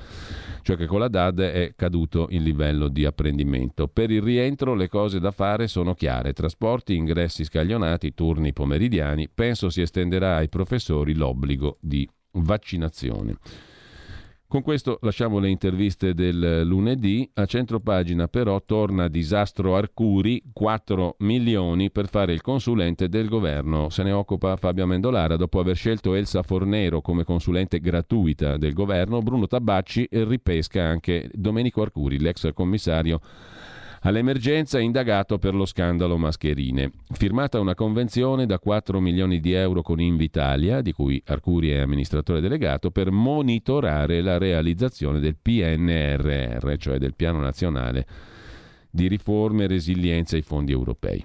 cioè che con la DAD è caduto il livello di apprendimento. Per il rientro le cose da fare sono chiare, trasporti, ingressi scaglionati, turni pomeridiani, penso si estenderà ai professori l'obbligo di vaccinazione. Con questo lasciamo le interviste del lunedì. A centro pagina però torna disastro Arcuri, 4 milioni per fare il consulente del governo. Se ne occupa Fabio Amendolara dopo aver scelto Elsa Fornero come consulente gratuita del governo. Bruno Tabacci ripesca anche Domenico Arcuri, l'ex commissario All'emergenza indagato per lo scandalo mascherine. Firmata una convenzione da 4 milioni di euro con Invitalia, di cui Arcuri è amministratore delegato, per monitorare la realizzazione del PNRR, cioè del Piano Nazionale di Riforme e Resilienza ai fondi europei.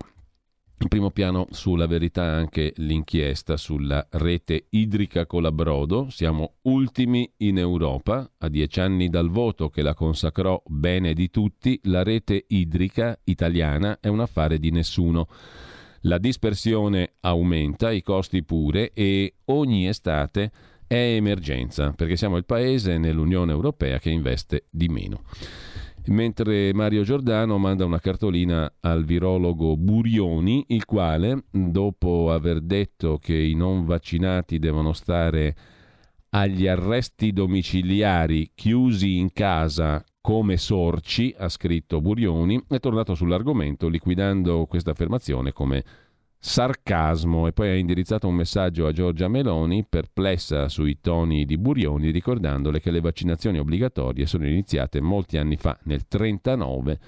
In primo piano sulla verità anche l'inchiesta sulla rete idrica Colabrodo. Siamo ultimi in Europa. A dieci anni dal voto che la consacrò bene di tutti, la rete idrica italiana è un affare di nessuno. La dispersione aumenta, i costi pure e ogni estate è emergenza perché siamo il paese nell'Unione Europea che investe di meno mentre Mario Giordano manda una cartolina al virologo Burioni, il quale, dopo aver detto che i non vaccinati devono stare agli arresti domiciliari chiusi in casa come sorci, ha scritto Burioni, è tornato sull'argomento liquidando questa affermazione come sarcasmo e poi ha indirizzato un messaggio a Giorgia Meloni perplessa sui toni di Burioni ricordandole che le vaccinazioni obbligatorie sono iniziate molti anni fa nel 1939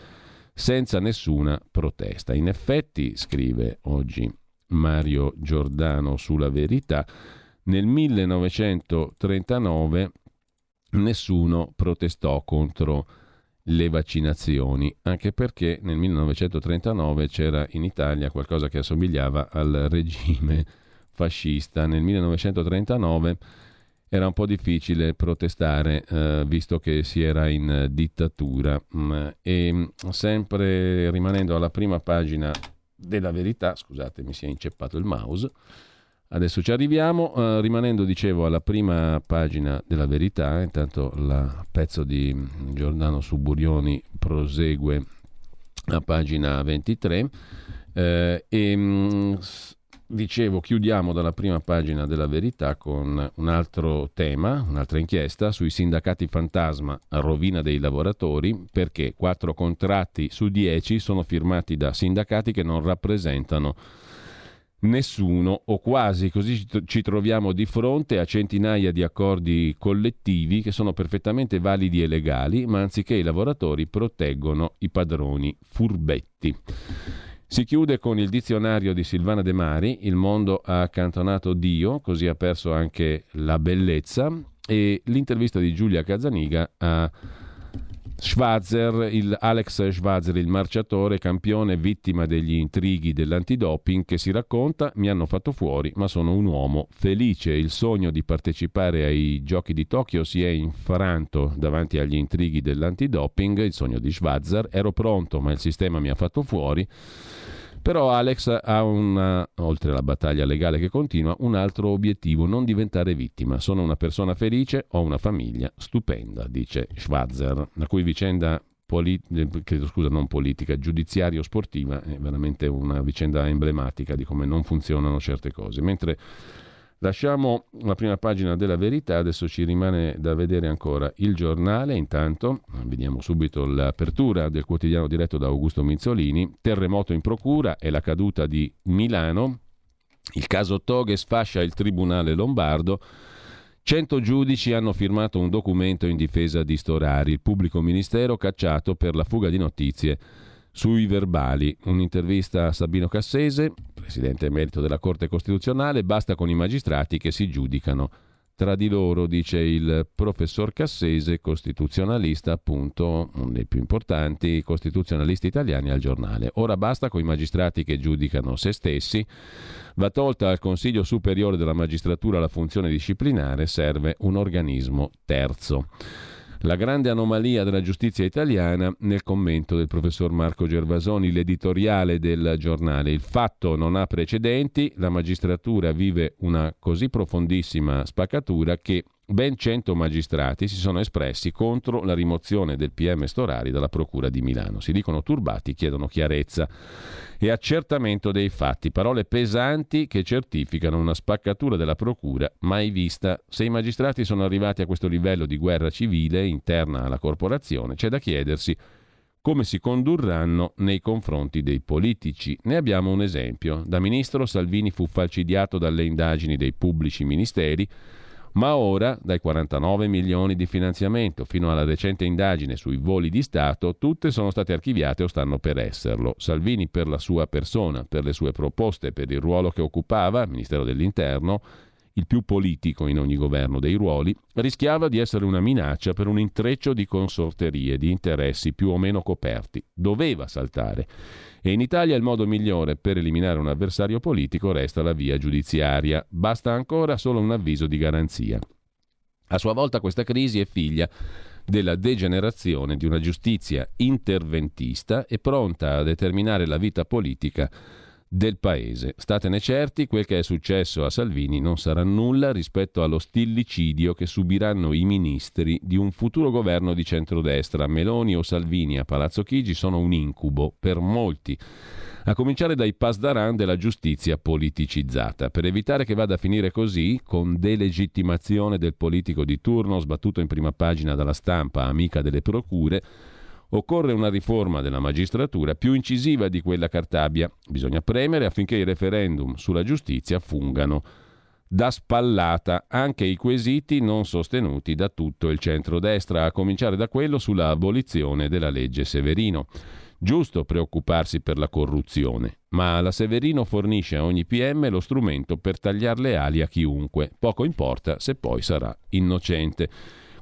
senza nessuna protesta. In effetti, scrive oggi Mario Giordano sulla verità. Nel 1939 nessuno protestò contro le vaccinazioni, anche perché nel 1939 c'era in Italia qualcosa che assomigliava al regime fascista. Nel 1939 era un po' difficile protestare eh, visto che si era in dittatura mm, e sempre rimanendo alla prima pagina della verità, scusate mi si è inceppato il mouse, Adesso ci arriviamo, eh, rimanendo, dicevo, alla prima pagina della verità, intanto il pezzo di Giordano Suburioni prosegue a pagina 23 eh, e mh, dicevo, chiudiamo dalla prima pagina della verità con un altro tema, un'altra inchiesta sui sindacati fantasma a rovina dei lavoratori, perché quattro contratti su dieci sono firmati da sindacati che non rappresentano nessuno o quasi, così ci troviamo di fronte a centinaia di accordi collettivi che sono perfettamente validi e legali, ma anziché i lavoratori proteggono i padroni furbetti. Si chiude con il dizionario di Silvana De Mari, il mondo ha accantonato Dio, così ha perso anche la bellezza, e l'intervista di Giulia Cazzaniga a Schwarzer, il Alex Schwarzer, il marciatore, campione, vittima degli intrighi dell'antidoping, che si racconta: Mi hanno fatto fuori, ma sono un uomo felice. Il sogno di partecipare ai giochi di Tokyo si è infranto davanti agli intrighi dell'antidoping. Il sogno di Schwarzer. Ero pronto, ma il sistema mi ha fatto fuori. Però Alex ha una, oltre alla battaglia legale che continua, un altro obiettivo, non diventare vittima. Sono una persona felice, ho una famiglia stupenda, dice Schwarzer, la cui vicenda Polit- credo, scusa, non politica, giudiziario-sportiva è veramente una vicenda emblematica di come non funzionano certe cose. Mentre Lasciamo la prima pagina della verità, adesso ci rimane da vedere ancora il giornale, intanto vediamo subito l'apertura del quotidiano diretto da Augusto Minzolini, terremoto in procura e la caduta di Milano, il caso Toghe sfascia il tribunale lombardo, Cento giudici hanno firmato un documento in difesa di Storari, il pubblico ministero cacciato per la fuga di notizie sui verbali. Un'intervista a Sabino Cassese, presidente emerito della Corte Costituzionale, basta con i magistrati che si giudicano tra di loro, dice il professor Cassese, costituzionalista, appunto, uno dei più importanti costituzionalisti italiani al giornale. Ora basta con i magistrati che giudicano se stessi, va tolta al Consiglio Superiore della Magistratura la funzione disciplinare, serve un organismo terzo. La grande anomalia della giustizia italiana nel commento del professor Marco Gervasoni, l'editoriale del giornale. Il fatto non ha precedenti, la magistratura vive una così profondissima spaccatura che ben 100 magistrati si sono espressi contro la rimozione del PM Storari dalla Procura di Milano. Si dicono turbati, chiedono chiarezza e accertamento dei fatti, parole pesanti che certificano una spaccatura della Procura mai vista. Se i magistrati sono arrivati a questo livello di guerra civile interna alla corporazione, c'è da chiedersi come si condurranno nei confronti dei politici. Ne abbiamo un esempio. Da ministro Salvini fu falcidiato dalle indagini dei pubblici ministeri ma ora, dai 49 milioni di finanziamento fino alla recente indagine sui voli di Stato, tutte sono state archiviate o stanno per esserlo. Salvini per la sua persona, per le sue proposte, per il ruolo che occupava, Ministero dell'Interno, il più politico in ogni governo dei ruoli, rischiava di essere una minaccia per un intreccio di consorterie, di interessi più o meno coperti. Doveva saltare. E in Italia il modo migliore per eliminare un avversario politico resta la via giudiziaria. Basta ancora solo un avviso di garanzia. A sua volta questa crisi è figlia della degenerazione di una giustizia interventista e pronta a determinare la vita politica del paese. Statene certi, quel che è successo a Salvini non sarà nulla rispetto allo stillicidio che subiranno i ministri di un futuro governo di centrodestra. Meloni o Salvini a Palazzo Chigi sono un incubo per molti. A cominciare dai pasdaran della giustizia politicizzata. Per evitare che vada a finire così, con delegittimazione del politico di turno sbattuto in prima pagina dalla stampa amica delle procure, Occorre una riforma della magistratura più incisiva di quella Cartabia. Bisogna premere affinché i referendum sulla giustizia fungano da spallata anche i quesiti non sostenuti da tutto il centrodestra, a cominciare da quello sulla abolizione della legge Severino. Giusto preoccuparsi per la corruzione, ma la Severino fornisce a ogni PM lo strumento per tagliare le ali a chiunque. Poco importa se poi sarà innocente.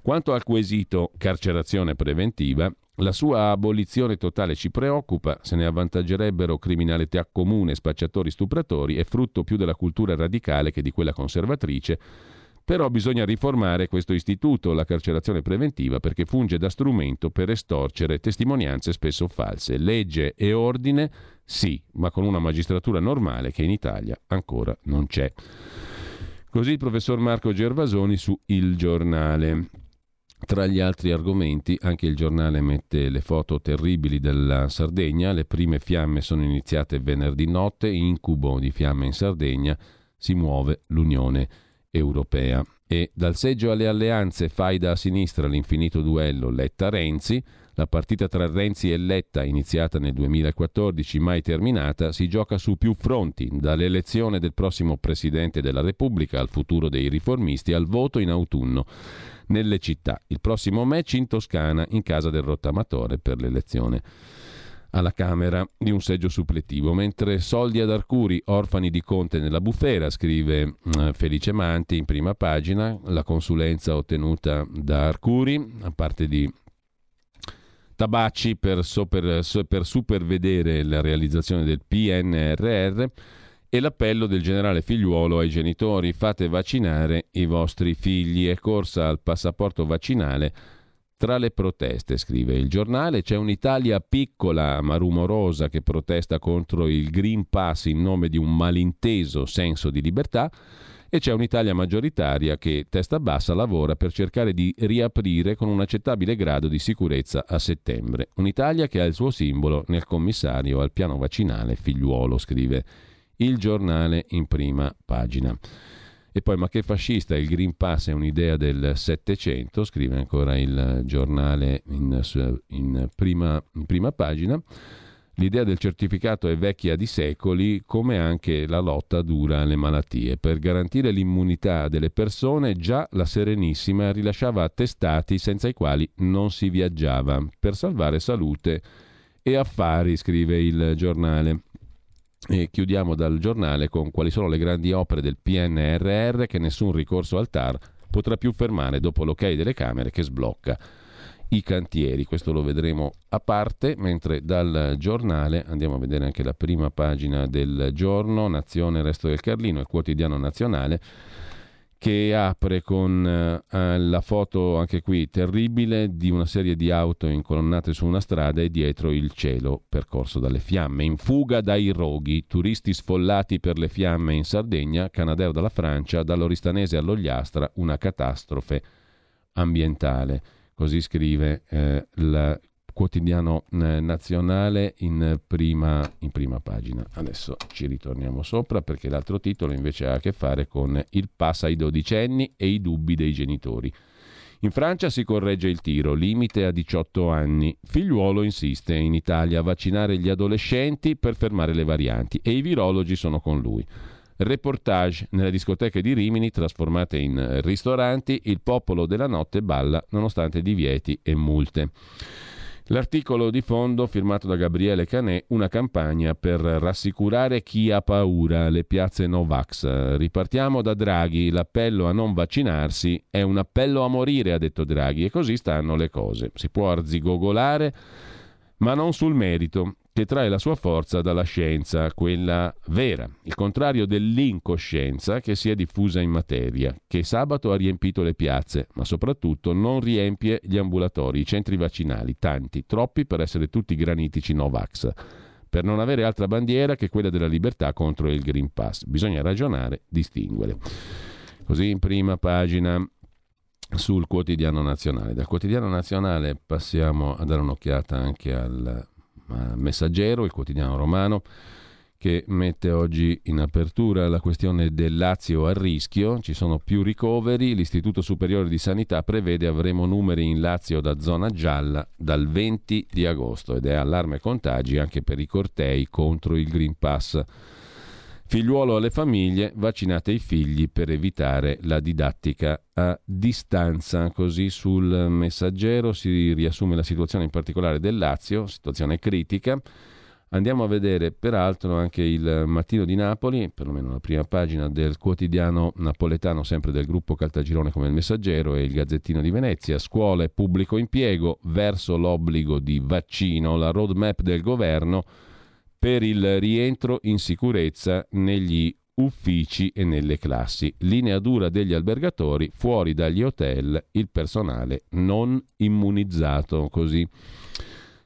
Quanto al quesito carcerazione preventiva, la sua abolizione totale ci preoccupa, se ne avvantaggerebbero criminalità comune, spacciatori, stupratori, è frutto più della cultura radicale che di quella conservatrice però bisogna riformare questo istituto, la carcerazione preventiva, perché funge da strumento per estorcere testimonianze spesso false. Legge e ordine sì, ma con una magistratura normale che in Italia ancora non c'è. Così il professor Marco Gervasoni su Il Giornale. Tra gli altri argomenti, anche il giornale mette le foto terribili della Sardegna. Le prime fiamme sono iniziate venerdì notte. Incubo di fiamme in Sardegna. Si muove l'Unione europea. E dal seggio alle alleanze faida a sinistra l'infinito duello Letta-Renzi, la partita tra Renzi e Letta, iniziata nel 2014, mai terminata, si gioca su più fronti, dall'elezione del prossimo Presidente della Repubblica al futuro dei riformisti al voto in autunno nelle città. Il prossimo match in Toscana, in casa del rottamatore per l'elezione alla Camera di un seggio suppletivo, mentre soldi ad Arcuri, orfani di Conte nella bufera, scrive eh, Felice Manti in prima pagina, la consulenza ottenuta da Arcuri, a parte di Tabacci per, super, per supervedere la realizzazione del PNRR e l'appello del generale figliuolo ai genitori fate vaccinare i vostri figli è corsa al passaporto vaccinale tra le proteste, scrive il giornale, c'è un'Italia piccola ma rumorosa che protesta contro il Green Pass in nome di un malinteso senso di libertà. E c'è un'Italia maggioritaria che, testa bassa, lavora per cercare di riaprire con un accettabile grado di sicurezza a settembre. Un'Italia che ha il suo simbolo nel commissario al piano vaccinale figliuolo, scrive il giornale in prima pagina. E poi, ma che fascista, il Green Pass è un'idea del Settecento, scrive ancora il giornale in, in, prima, in prima pagina. L'idea del certificato è vecchia di secoli, come anche la lotta dura alle malattie. Per garantire l'immunità delle persone, già la Serenissima rilasciava attestati senza i quali non si viaggiava, per salvare salute e affari, scrive il giornale. E chiudiamo dal giornale con quali sono le grandi opere del PNRR che nessun ricorso al TAR potrà più fermare dopo l'ok delle Camere che sblocca i cantieri. Questo lo vedremo a parte, mentre dal giornale andiamo a vedere anche la prima pagina del giorno, Nazione, Resto del Carlino, il quotidiano nazionale che apre con eh, la foto anche qui terribile di una serie di auto incolonnate su una strada e dietro il cielo percorso dalle fiamme. In fuga dai roghi, turisti sfollati per le fiamme in Sardegna, Canadeo dalla Francia, dall'Oristanese all'Ogliastra, una catastrofe ambientale. Così scrive eh, la quotidiano eh, nazionale in prima, in prima, pagina. Adesso ci ritorniamo sopra perché l'altro titolo invece ha a che fare con il pass ai dodicenni e i dubbi dei genitori. In Francia si corregge il tiro, limite a 18 anni. Figliuolo insiste in Italia a vaccinare gli adolescenti per fermare le varianti e i virologi sono con lui. Reportage nelle discoteche di Rimini trasformate in ristoranti, il popolo della notte balla nonostante divieti e multe. L'articolo di fondo, firmato da Gabriele Canè, una campagna per rassicurare chi ha paura, le piazze Novax. Ripartiamo da Draghi, l'appello a non vaccinarsi è un appello a morire, ha detto Draghi, e così stanno le cose. Si può arzigogolare, ma non sul merito che trae la sua forza dalla scienza, quella vera, il contrario dell'incoscienza che si è diffusa in materia, che sabato ha riempito le piazze, ma soprattutto non riempie gli ambulatori, i centri vaccinali, tanti, troppi per essere tutti granitici Novax, per non avere altra bandiera che quella della libertà contro il Green Pass. Bisogna ragionare, distinguere. Così in prima pagina sul quotidiano nazionale. Dal quotidiano nazionale passiamo a dare un'occhiata anche al Messaggero, il quotidiano romano, che mette oggi in apertura la questione del Lazio a rischio. Ci sono più ricoveri. L'Istituto Superiore di Sanità prevede avremo numeri in Lazio da zona gialla dal 20 di agosto ed è allarme contagi anche per i cortei contro il Green Pass. Figliuolo alle famiglie, vaccinate i figli per evitare la didattica a distanza. Così sul messaggero si riassume la situazione in particolare del Lazio, situazione critica. Andiamo a vedere peraltro anche il Mattino di Napoli, perlomeno la prima pagina del quotidiano napoletano, sempre del gruppo Caltagirone come il Messaggero e il Gazzettino di Venezia, scuole, pubblico impiego, verso l'obbligo di vaccino, la roadmap del governo per il rientro in sicurezza negli uffici e nelle classi. Linea dura degli albergatori, fuori dagli hotel il personale non immunizzato, così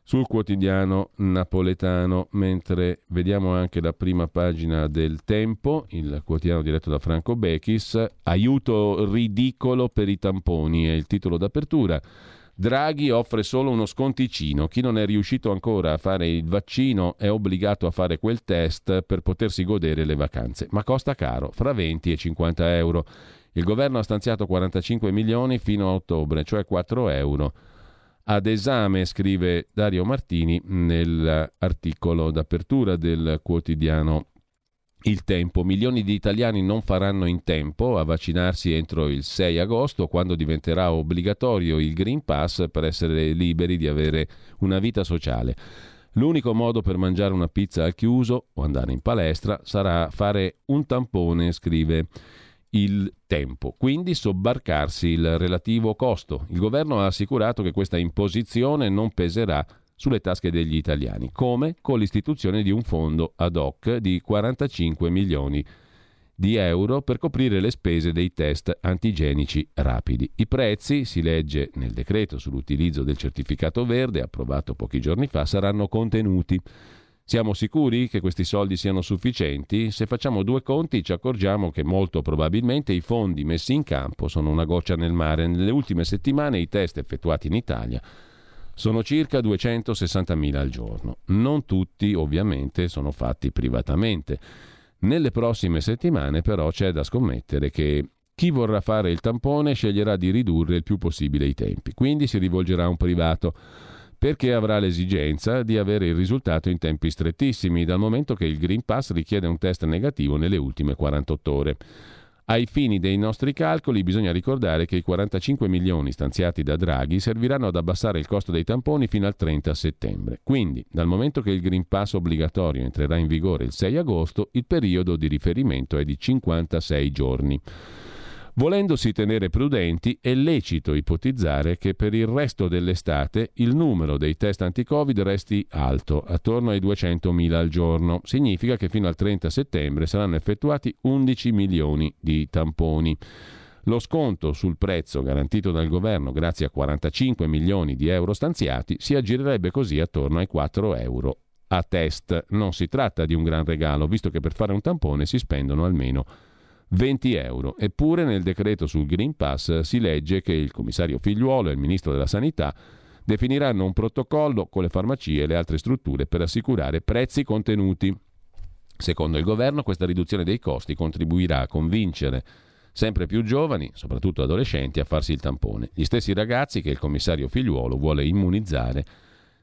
sul quotidiano napoletano, mentre vediamo anche la prima pagina del Tempo, il quotidiano diretto da Franco Bechis, aiuto ridicolo per i tamponi è il titolo d'apertura. Draghi offre solo uno sconticino. Chi non è riuscito ancora a fare il vaccino è obbligato a fare quel test per potersi godere le vacanze, ma costa caro, fra 20 e 50 euro. Il governo ha stanziato 45 milioni fino a ottobre, cioè 4 euro. Ad esame, scrive Dario Martini nell'articolo d'apertura del quotidiano il tempo. Milioni di italiani non faranno in tempo a vaccinarsi entro il 6 agosto, quando diventerà obbligatorio il Green Pass per essere liberi di avere una vita sociale. L'unico modo per mangiare una pizza al chiuso o andare in palestra sarà fare un tampone, scrive il tempo, quindi sobbarcarsi il relativo costo. Il governo ha assicurato che questa imposizione non peserà sulle tasche degli italiani, come con l'istituzione di un fondo ad hoc di 45 milioni di euro per coprire le spese dei test antigenici rapidi. I prezzi, si legge nel decreto sull'utilizzo del certificato verde approvato pochi giorni fa, saranno contenuti. Siamo sicuri che questi soldi siano sufficienti? Se facciamo due conti ci accorgiamo che molto probabilmente i fondi messi in campo sono una goccia nel mare. Nelle ultime settimane i test effettuati in Italia sono circa 260.000 al giorno. Non tutti, ovviamente, sono fatti privatamente. Nelle prossime settimane, però, c'è da scommettere che chi vorrà fare il tampone sceglierà di ridurre il più possibile i tempi, quindi si rivolgerà a un privato perché avrà l'esigenza di avere il risultato in tempi strettissimi, dal momento che il Green Pass richiede un test negativo nelle ultime 48 ore. Ai fini dei nostri calcoli bisogna ricordare che i 45 milioni stanziati da Draghi serviranno ad abbassare il costo dei tamponi fino al 30 settembre. Quindi, dal momento che il Green Pass obbligatorio entrerà in vigore il 6 agosto, il periodo di riferimento è di 56 giorni. Volendosi tenere prudenti, è lecito ipotizzare che per il resto dell'estate il numero dei test anti-Covid resti alto, attorno ai 200.000 al giorno. Significa che fino al 30 settembre saranno effettuati 11 milioni di tamponi. Lo sconto sul prezzo garantito dal governo grazie a 45 milioni di euro stanziati si aggirerebbe così attorno ai 4 euro a test. Non si tratta di un gran regalo, visto che per fare un tampone si spendono almeno 20 euro. Eppure nel decreto sul Green Pass si legge che il commissario Figliuolo e il ministro della Sanità definiranno un protocollo con le farmacie e le altre strutture per assicurare prezzi contenuti. Secondo il governo questa riduzione dei costi contribuirà a convincere sempre più giovani, soprattutto adolescenti, a farsi il tampone. Gli stessi ragazzi che il commissario Figliuolo vuole immunizzare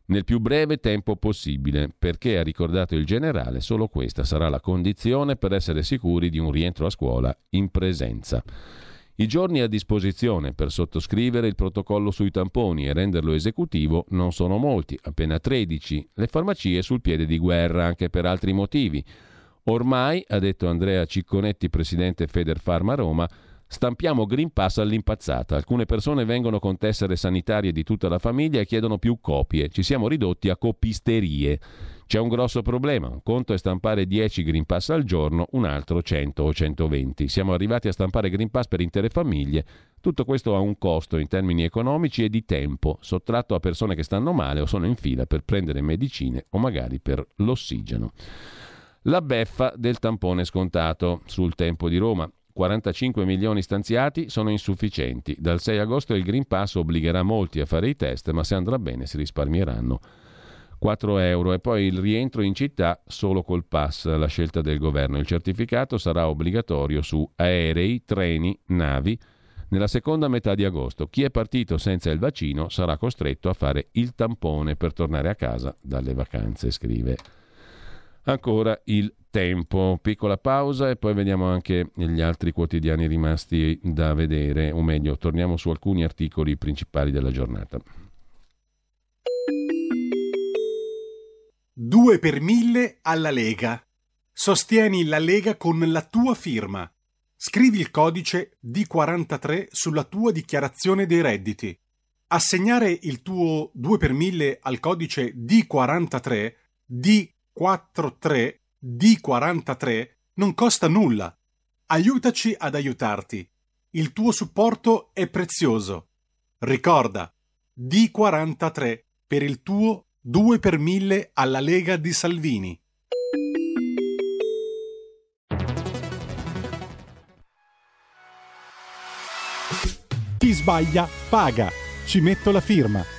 nel più breve tempo possibile, perché ha ricordato il generale, solo questa sarà la condizione per essere sicuri di un rientro a scuola in presenza. I giorni a disposizione per sottoscrivere il protocollo sui tamponi e renderlo esecutivo non sono molti, appena 13. Le farmacie sul piede di guerra anche per altri motivi. Ormai, ha detto Andrea Cicconetti, presidente Federfarma Roma, Stampiamo Green Pass all'impazzata. Alcune persone vengono con tessere sanitarie di tutta la famiglia e chiedono più copie. Ci siamo ridotti a copisterie. C'è un grosso problema. Un conto è stampare 10 Green Pass al giorno, un altro 100 o 120. Siamo arrivati a stampare Green Pass per intere famiglie. Tutto questo ha un costo in termini economici e di tempo, sottratto a persone che stanno male o sono in fila per prendere medicine o magari per l'ossigeno. La beffa del tampone scontato sul tempo di Roma. 45 milioni stanziati sono insufficienti. Dal 6 agosto il Green Pass obbligherà molti a fare i test, ma se andrà bene si risparmieranno 4 euro e poi il rientro in città solo col pass, la scelta del governo. Il certificato sarà obbligatorio su aerei, treni, navi. Nella seconda metà di agosto chi è partito senza il vaccino sarà costretto a fare il tampone per tornare a casa dalle vacanze, scrive ancora il tempo. Piccola pausa e poi vediamo anche gli altri quotidiani rimasti da vedere, o meglio, torniamo su alcuni articoli principali della giornata. 2 per 1000 alla Lega. Sostieni la Lega con la tua firma. Scrivi il codice D43 sulla tua dichiarazione dei redditi. Assegnare il tuo 2 per 1000 al codice D43, D43, D43 non costa nulla. Aiutaci ad aiutarti. Il tuo supporto è prezioso. Ricorda, D43 per il tuo 2 per 1000 alla Lega di Salvini. Chi sbaglia paga. Ci metto la firma.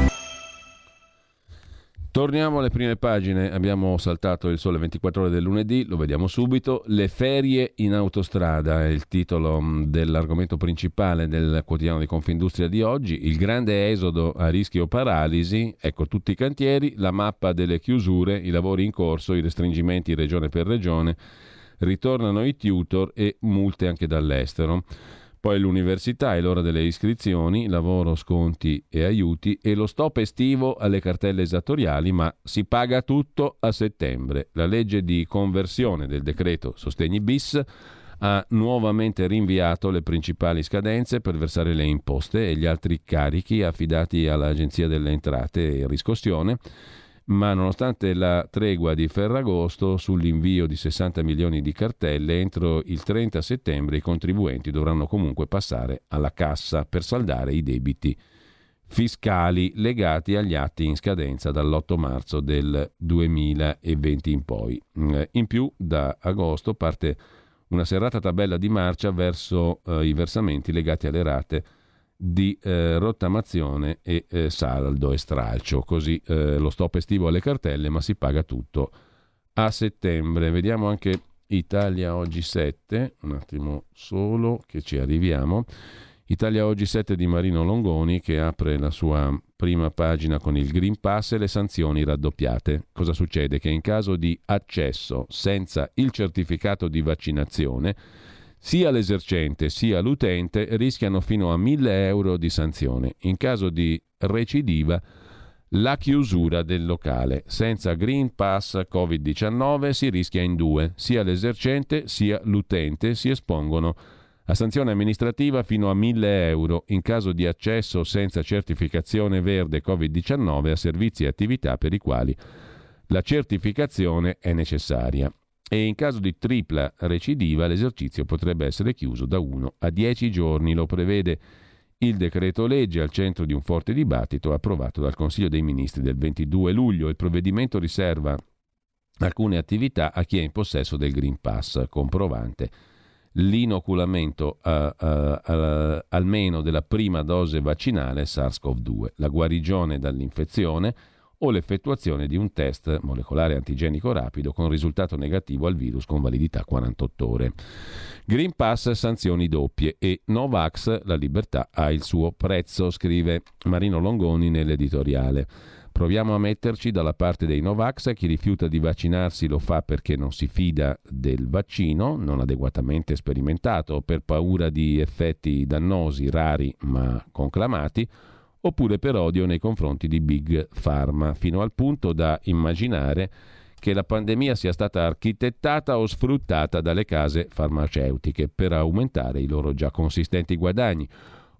Torniamo alle prime pagine, abbiamo saltato il sole 24 ore del lunedì, lo vediamo subito. Le ferie in autostrada è il titolo mh, dell'argomento principale del quotidiano di Confindustria di oggi. Il grande esodo a rischio paralisi, ecco tutti i cantieri, la mappa delle chiusure, i lavori in corso, i restringimenti regione per regione, ritornano i tutor e multe anche dall'estero. Poi l'università è l'ora delle iscrizioni, lavoro, sconti e aiuti e lo stop estivo alle cartelle esattoriali, ma si paga tutto a settembre. La legge di conversione del decreto Sostegni bis ha nuovamente rinviato le principali scadenze per versare le imposte e gli altri carichi affidati all'Agenzia delle Entrate e Riscossione ma nonostante la tregua di Ferragosto sull'invio di 60 milioni di cartelle, entro il 30 settembre i contribuenti dovranno comunque passare alla cassa per saldare i debiti fiscali legati agli atti in scadenza dall'8 marzo del 2020 in poi. Mm, In più, da agosto parte una serrata tabella di marcia verso eh, i versamenti legati alle rate di eh, rottamazione e eh, saldo e stralcio. Così eh, lo stop estivo alle cartelle, ma si paga tutto a settembre. Vediamo anche Italia Oggi 7, un attimo solo che ci arriviamo. Italia Oggi 7 di Marino Longoni che apre la sua prima pagina con il Green Pass e le sanzioni raddoppiate. Cosa succede? Che in caso di accesso senza il certificato di vaccinazione, sia l'esercente sia l'utente rischiano fino a 1000 euro di sanzione. In caso di recidiva, la chiusura del locale. Senza Green Pass Covid-19 si rischia in due, sia l'esercente sia l'utente si espongono a sanzione amministrativa fino a 1000 euro in caso di accesso senza certificazione verde Covid-19 a servizi e attività per i quali la certificazione è necessaria. E in caso di tripla recidiva l'esercizio potrebbe essere chiuso da 1 a 10 giorni, lo prevede il decreto legge al centro di un forte dibattito approvato dal Consiglio dei Ministri del 22 luglio. Il provvedimento riserva alcune attività a chi è in possesso del Green Pass comprovante l'inoculamento a- a- a- almeno della prima dose vaccinale SARS-CoV-2, la guarigione dall'infezione o l'effettuazione di un test molecolare antigenico rapido con risultato negativo al virus con validità 48 ore. Green Pass sanzioni doppie e Novax la libertà ha il suo prezzo, scrive Marino Longoni nell'editoriale. Proviamo a metterci dalla parte dei Novax, chi rifiuta di vaccinarsi lo fa perché non si fida del vaccino, non adeguatamente sperimentato, per paura di effetti dannosi, rari ma conclamati, oppure per odio nei confronti di Big Pharma, fino al punto da immaginare che la pandemia sia stata architettata o sfruttata dalle case farmaceutiche per aumentare i loro già consistenti guadagni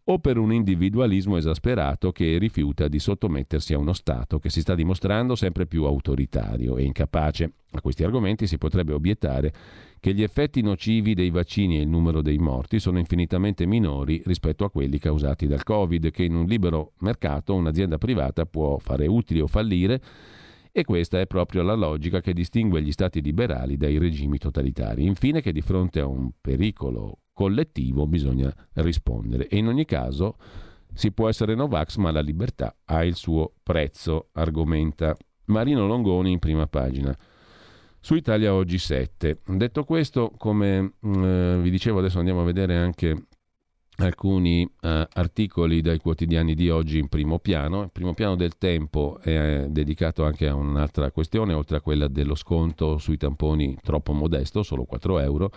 o per un individualismo esasperato che rifiuta di sottomettersi a uno Stato che si sta dimostrando sempre più autoritario e incapace. A questi argomenti si potrebbe obiettare che gli effetti nocivi dei vaccini e il numero dei morti sono infinitamente minori rispetto a quelli causati dal Covid, che in un libero mercato un'azienda privata può fare utili o fallire e questa è proprio la logica che distingue gli stati liberali dai regimi totalitari. Infine che di fronte a un pericolo collettivo bisogna rispondere e in ogni caso si può essere Novax ma la libertà ha il suo prezzo, argomenta Marino Longoni in prima pagina. Su Italia Oggi 7. Detto questo, come eh, vi dicevo, adesso andiamo a vedere anche alcuni uh, articoli dai quotidiani di oggi in primo piano. Il primo piano del tempo è dedicato anche a un'altra questione, oltre a quella dello sconto sui tamponi troppo modesto, solo 4 euro.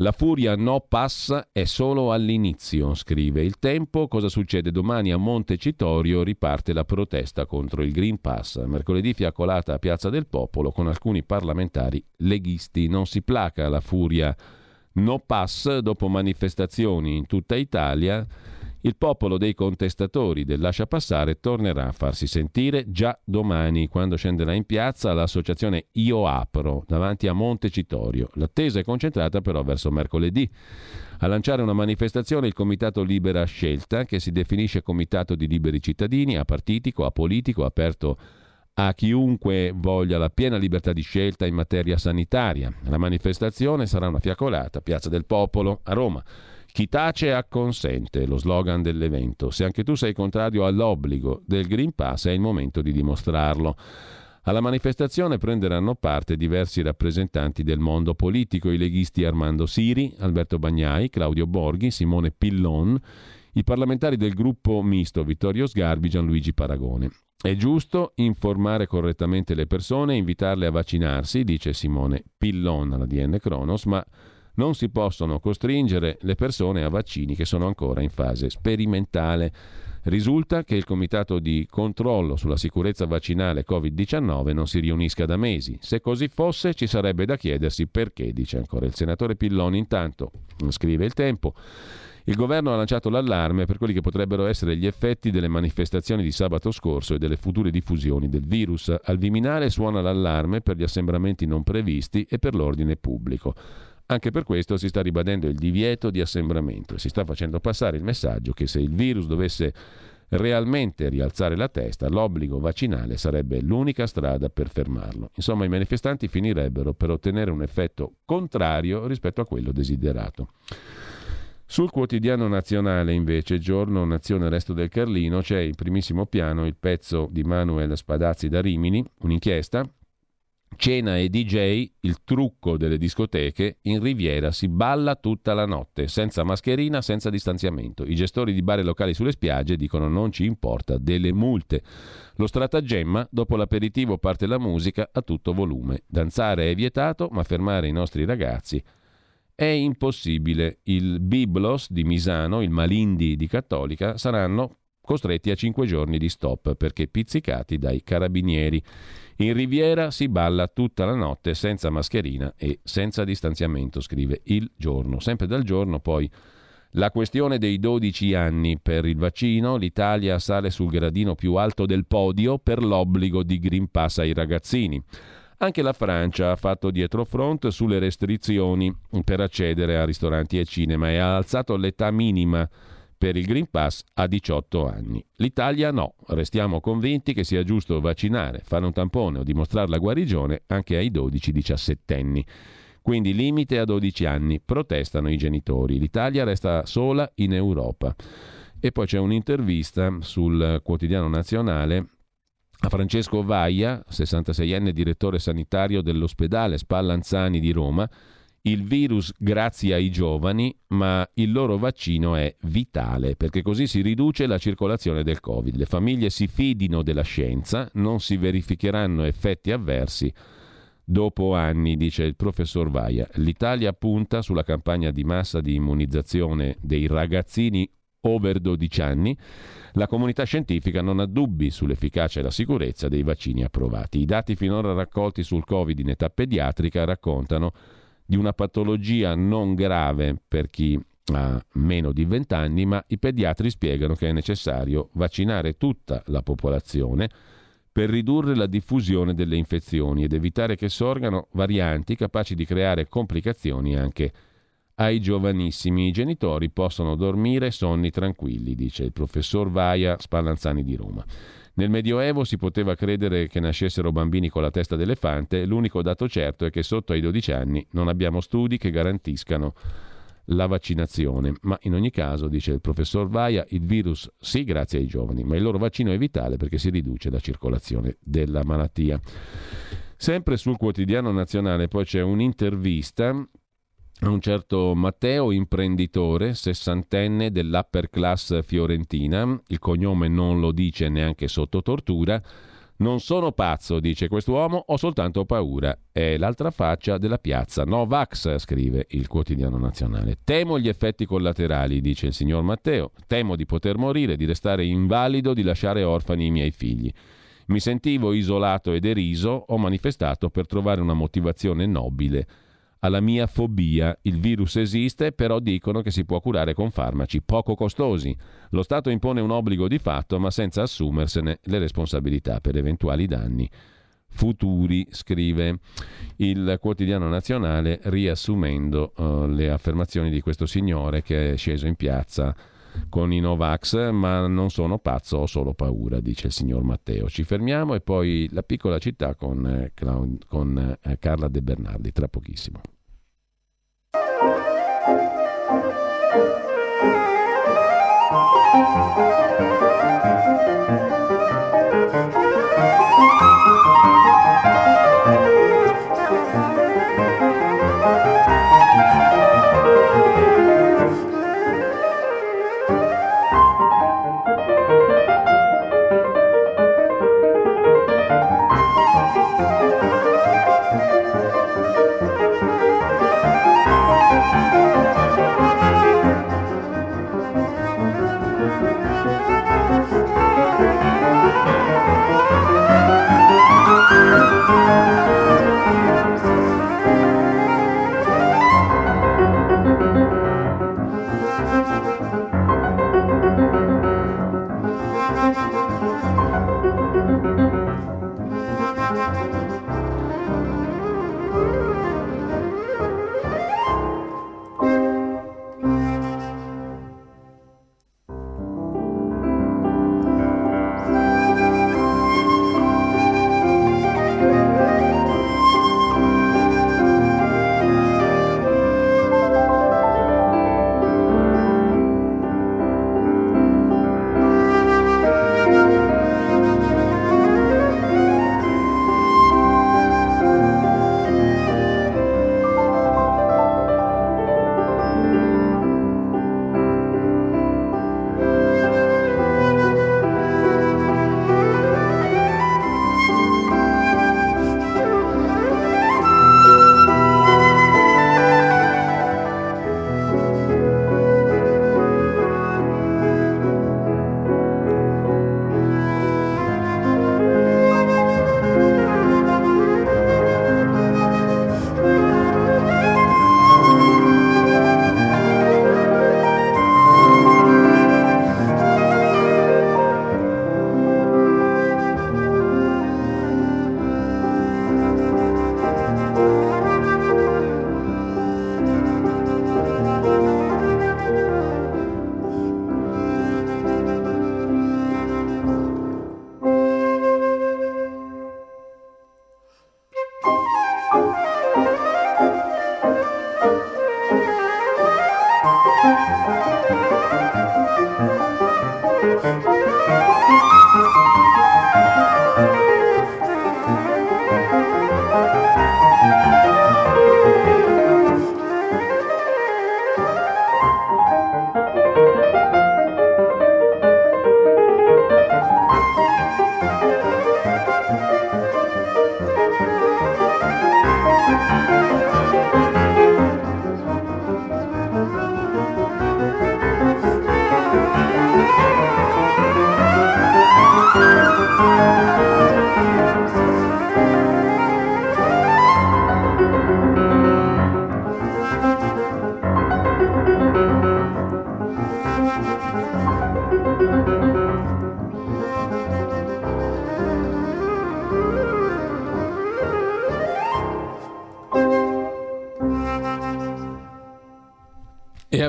La furia no pass è solo all'inizio, scrive il tempo. Cosa succede domani a Montecitorio? Riparte la protesta contro il Green Pass. Mercoledì fiaccolata a Piazza del Popolo con alcuni parlamentari leghisti. Non si placa la furia no pass dopo manifestazioni in tutta Italia. Il popolo dei contestatori del lascia passare tornerà a farsi sentire già domani quando scenderà in piazza l'associazione Io Apro davanti a Montecitorio. L'attesa è concentrata però verso mercoledì. A lanciare una manifestazione il Comitato Libera Scelta, che si definisce Comitato di Liberi Cittadini, apartitico, apolitico, aperto a chiunque voglia la piena libertà di scelta in materia sanitaria. La manifestazione sarà una fiaccolata, Piazza del Popolo, a Roma. Chi tace acconsente, lo slogan dell'evento. Se anche tu sei contrario all'obbligo del Green Pass è il momento di dimostrarlo. Alla manifestazione prenderanno parte diversi rappresentanti del mondo politico, i leghisti Armando Siri, Alberto Bagnai, Claudio Borghi, Simone Pillon, i parlamentari del gruppo misto Vittorio Sgarbi, Gianluigi Paragone. È giusto informare correttamente le persone e invitarle a vaccinarsi, dice Simone Pillon alla DN Kronos, ma non si possono costringere le persone a vaccini che sono ancora in fase sperimentale. Risulta che il Comitato di controllo sulla sicurezza vaccinale Covid-19 non si riunisca da mesi. Se così fosse ci sarebbe da chiedersi perché, dice ancora il senatore Pilloni. Intanto, scrive il tempo, il governo ha lanciato l'allarme per quelli che potrebbero essere gli effetti delle manifestazioni di sabato scorso e delle future diffusioni del virus. Al Viminale suona l'allarme per gli assembramenti non previsti e per l'ordine pubblico. Anche per questo si sta ribadendo il divieto di assembramento e si sta facendo passare il messaggio che se il virus dovesse realmente rialzare la testa, l'obbligo vaccinale sarebbe l'unica strada per fermarlo. Insomma, i manifestanti finirebbero per ottenere un effetto contrario rispetto a quello desiderato. Sul quotidiano nazionale, invece, giorno Nazione Resto del Carlino, c'è in primissimo piano il pezzo di Manuel Spadazzi da Rimini, un'inchiesta Cena e DJ, il trucco delle discoteche, in Riviera si balla tutta la notte, senza mascherina, senza distanziamento. I gestori di bar e locali sulle spiagge dicono non ci importa, delle multe. Lo stratagemma, dopo l'aperitivo parte la musica a tutto volume. Danzare è vietato, ma fermare i nostri ragazzi è impossibile. Il Biblos di Misano, il Malindi di Cattolica saranno costretti a cinque giorni di stop perché pizzicati dai carabinieri. In Riviera si balla tutta la notte senza mascherina e senza distanziamento, scrive il giorno. Sempre dal giorno poi la questione dei 12 anni per il vaccino, l'Italia sale sul gradino più alto del podio per l'obbligo di Green Pass ai ragazzini. Anche la Francia ha fatto dietro front sulle restrizioni per accedere a ristoranti e cinema e ha alzato l'età minima per il Green Pass a 18 anni. L'Italia no, restiamo convinti che sia giusto vaccinare, fare un tampone o dimostrare la guarigione anche ai 12-17 anni. Quindi limite a 12 anni, protestano i genitori. L'Italia resta sola in Europa. E poi c'è un'intervista sul quotidiano nazionale a Francesco Vaia, 66enne direttore sanitario dell'ospedale Spallanzani di Roma, il virus grazie ai giovani, ma il loro vaccino è vitale perché così si riduce la circolazione del Covid. Le famiglie si fidino della scienza, non si verificheranno effetti avversi dopo anni, dice il professor Vaia. L'Italia punta sulla campagna di massa di immunizzazione dei ragazzini over 12 anni, la comunità scientifica non ha dubbi sull'efficacia e la sicurezza dei vaccini approvati. I dati finora raccolti sul Covid in età pediatrica raccontano di una patologia non grave per chi ha meno di 20 anni, ma i pediatri spiegano che è necessario vaccinare tutta la popolazione per ridurre la diffusione delle infezioni ed evitare che sorgano varianti capaci di creare complicazioni anche ai giovanissimi. I genitori possono dormire sonni tranquilli, dice il professor Vaia Spallanzani di Roma. Nel Medioevo si poteva credere che nascessero bambini con la testa d'elefante, l'unico dato certo è che sotto ai 12 anni non abbiamo studi che garantiscano la vaccinazione. Ma in ogni caso, dice il professor Vaia, il virus sì grazie ai giovani, ma il loro vaccino è vitale perché si riduce la circolazione della malattia. Sempre sul quotidiano nazionale poi c'è un'intervista a un certo Matteo, imprenditore, sessantenne dell'upper class fiorentina, il cognome non lo dice neanche sotto tortura, non sono pazzo, dice quest'uomo, ho soltanto paura. È l'altra faccia della piazza. No Vax, scrive il quotidiano nazionale. Temo gli effetti collaterali, dice il signor Matteo. Temo di poter morire, di restare invalido, di lasciare orfani i miei figli. Mi sentivo isolato e deriso, ho manifestato per trovare una motivazione nobile alla mia fobia. Il virus esiste, però dicono che si può curare con farmaci poco costosi. Lo Stato impone un obbligo di fatto, ma senza assumersene le responsabilità per eventuali danni futuri, scrive il quotidiano nazionale, riassumendo uh, le affermazioni di questo signore che è sceso in piazza con i Novax, ma non sono pazzo, ho solo paura, dice il signor Matteo. Ci fermiamo e poi la piccola città con, eh, con eh, Carla De Bernardi, tra pochissimo.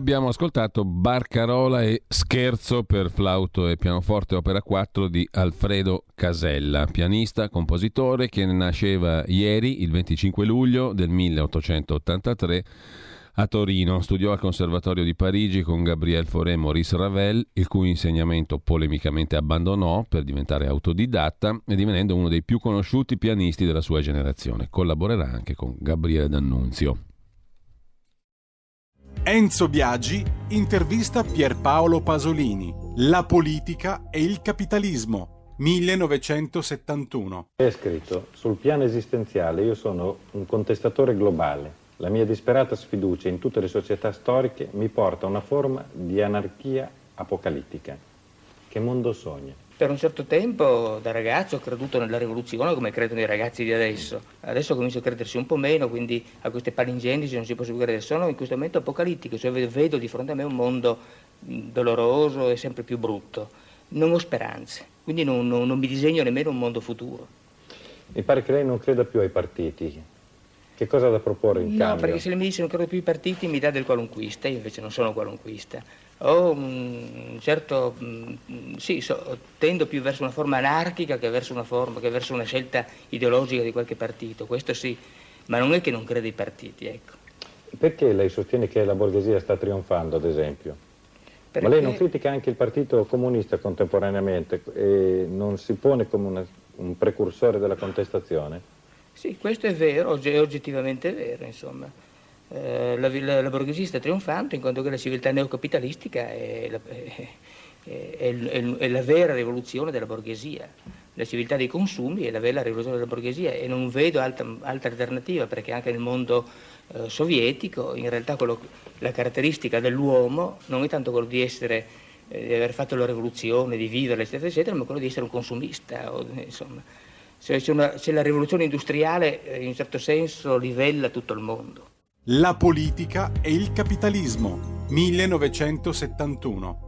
Abbiamo ascoltato Barcarola e Scherzo per flauto e pianoforte opera 4 di Alfredo Casella, pianista, compositore che nasceva ieri, il 25 luglio del 1883 a Torino. Studiò al Conservatorio di Parigi con Gabriel Fauré e Maurice Ravel, il cui insegnamento polemicamente abbandonò per diventare autodidatta e divenendo uno dei più conosciuti pianisti della sua generazione. Collaborerà anche con Gabriele D'Annunzio. Enzo Biagi intervista Pierpaolo Pasolini. La politica e il capitalismo. 1971. È scritto, sul piano esistenziale io sono un contestatore globale. La mia disperata sfiducia in tutte le società storiche mi porta a una forma di anarchia apocalittica. Che mondo sogna? Per un certo tempo, da ragazzo, ho creduto nella rivoluzione come credono i ragazzi di adesso. Adesso comincio a credersi un po' meno, quindi a queste palingendici non si può più credere. Sono in questo momento apocalittico, cioè vedo di fronte a me un mondo doloroso e sempre più brutto. Non ho speranze, quindi non, non, non mi disegno nemmeno un mondo futuro. Mi pare che lei non creda più ai partiti. Che cosa ha da proporre in no, cambio? No, perché se lei mi dice non credo più ai partiti mi dà del qualunquista, io invece non sono qualunquista ho un certo, sì, so, tendo più verso una forma anarchica che verso una, forma, che verso una scelta ideologica di qualche partito, questo sì, ma non è che non creda ai partiti, ecco. Perché lei sostiene che la borghesia sta trionfando, ad esempio? Perché... Ma lei non critica anche il Partito Comunista contemporaneamente e non si pone come una, un precursore della contestazione? Sì, questo è vero, è oggettivamente vero, insomma. Eh, la, la, la, borghesia sta trionfando in quanto che la civiltà neocapitalistica è la, è, è, è la, vera rivoluzione della borghesia. La civiltà dei consumi è la vera rivoluzione della borghesia e non vedo altra, altra alternativa perché anche nel mondo eh, sovietico in realtà quello, la caratteristica dell'uomo non è tanto quello di essere eh, di aver fatto la rivoluzione, di vivere, eccetera, eccetera, ma quello di essere un consumista. O, insomma, se, se, una, se la rivoluzione industriale eh, in un certo senso livella tutto il mondo. La politica e il capitalismo, 1971.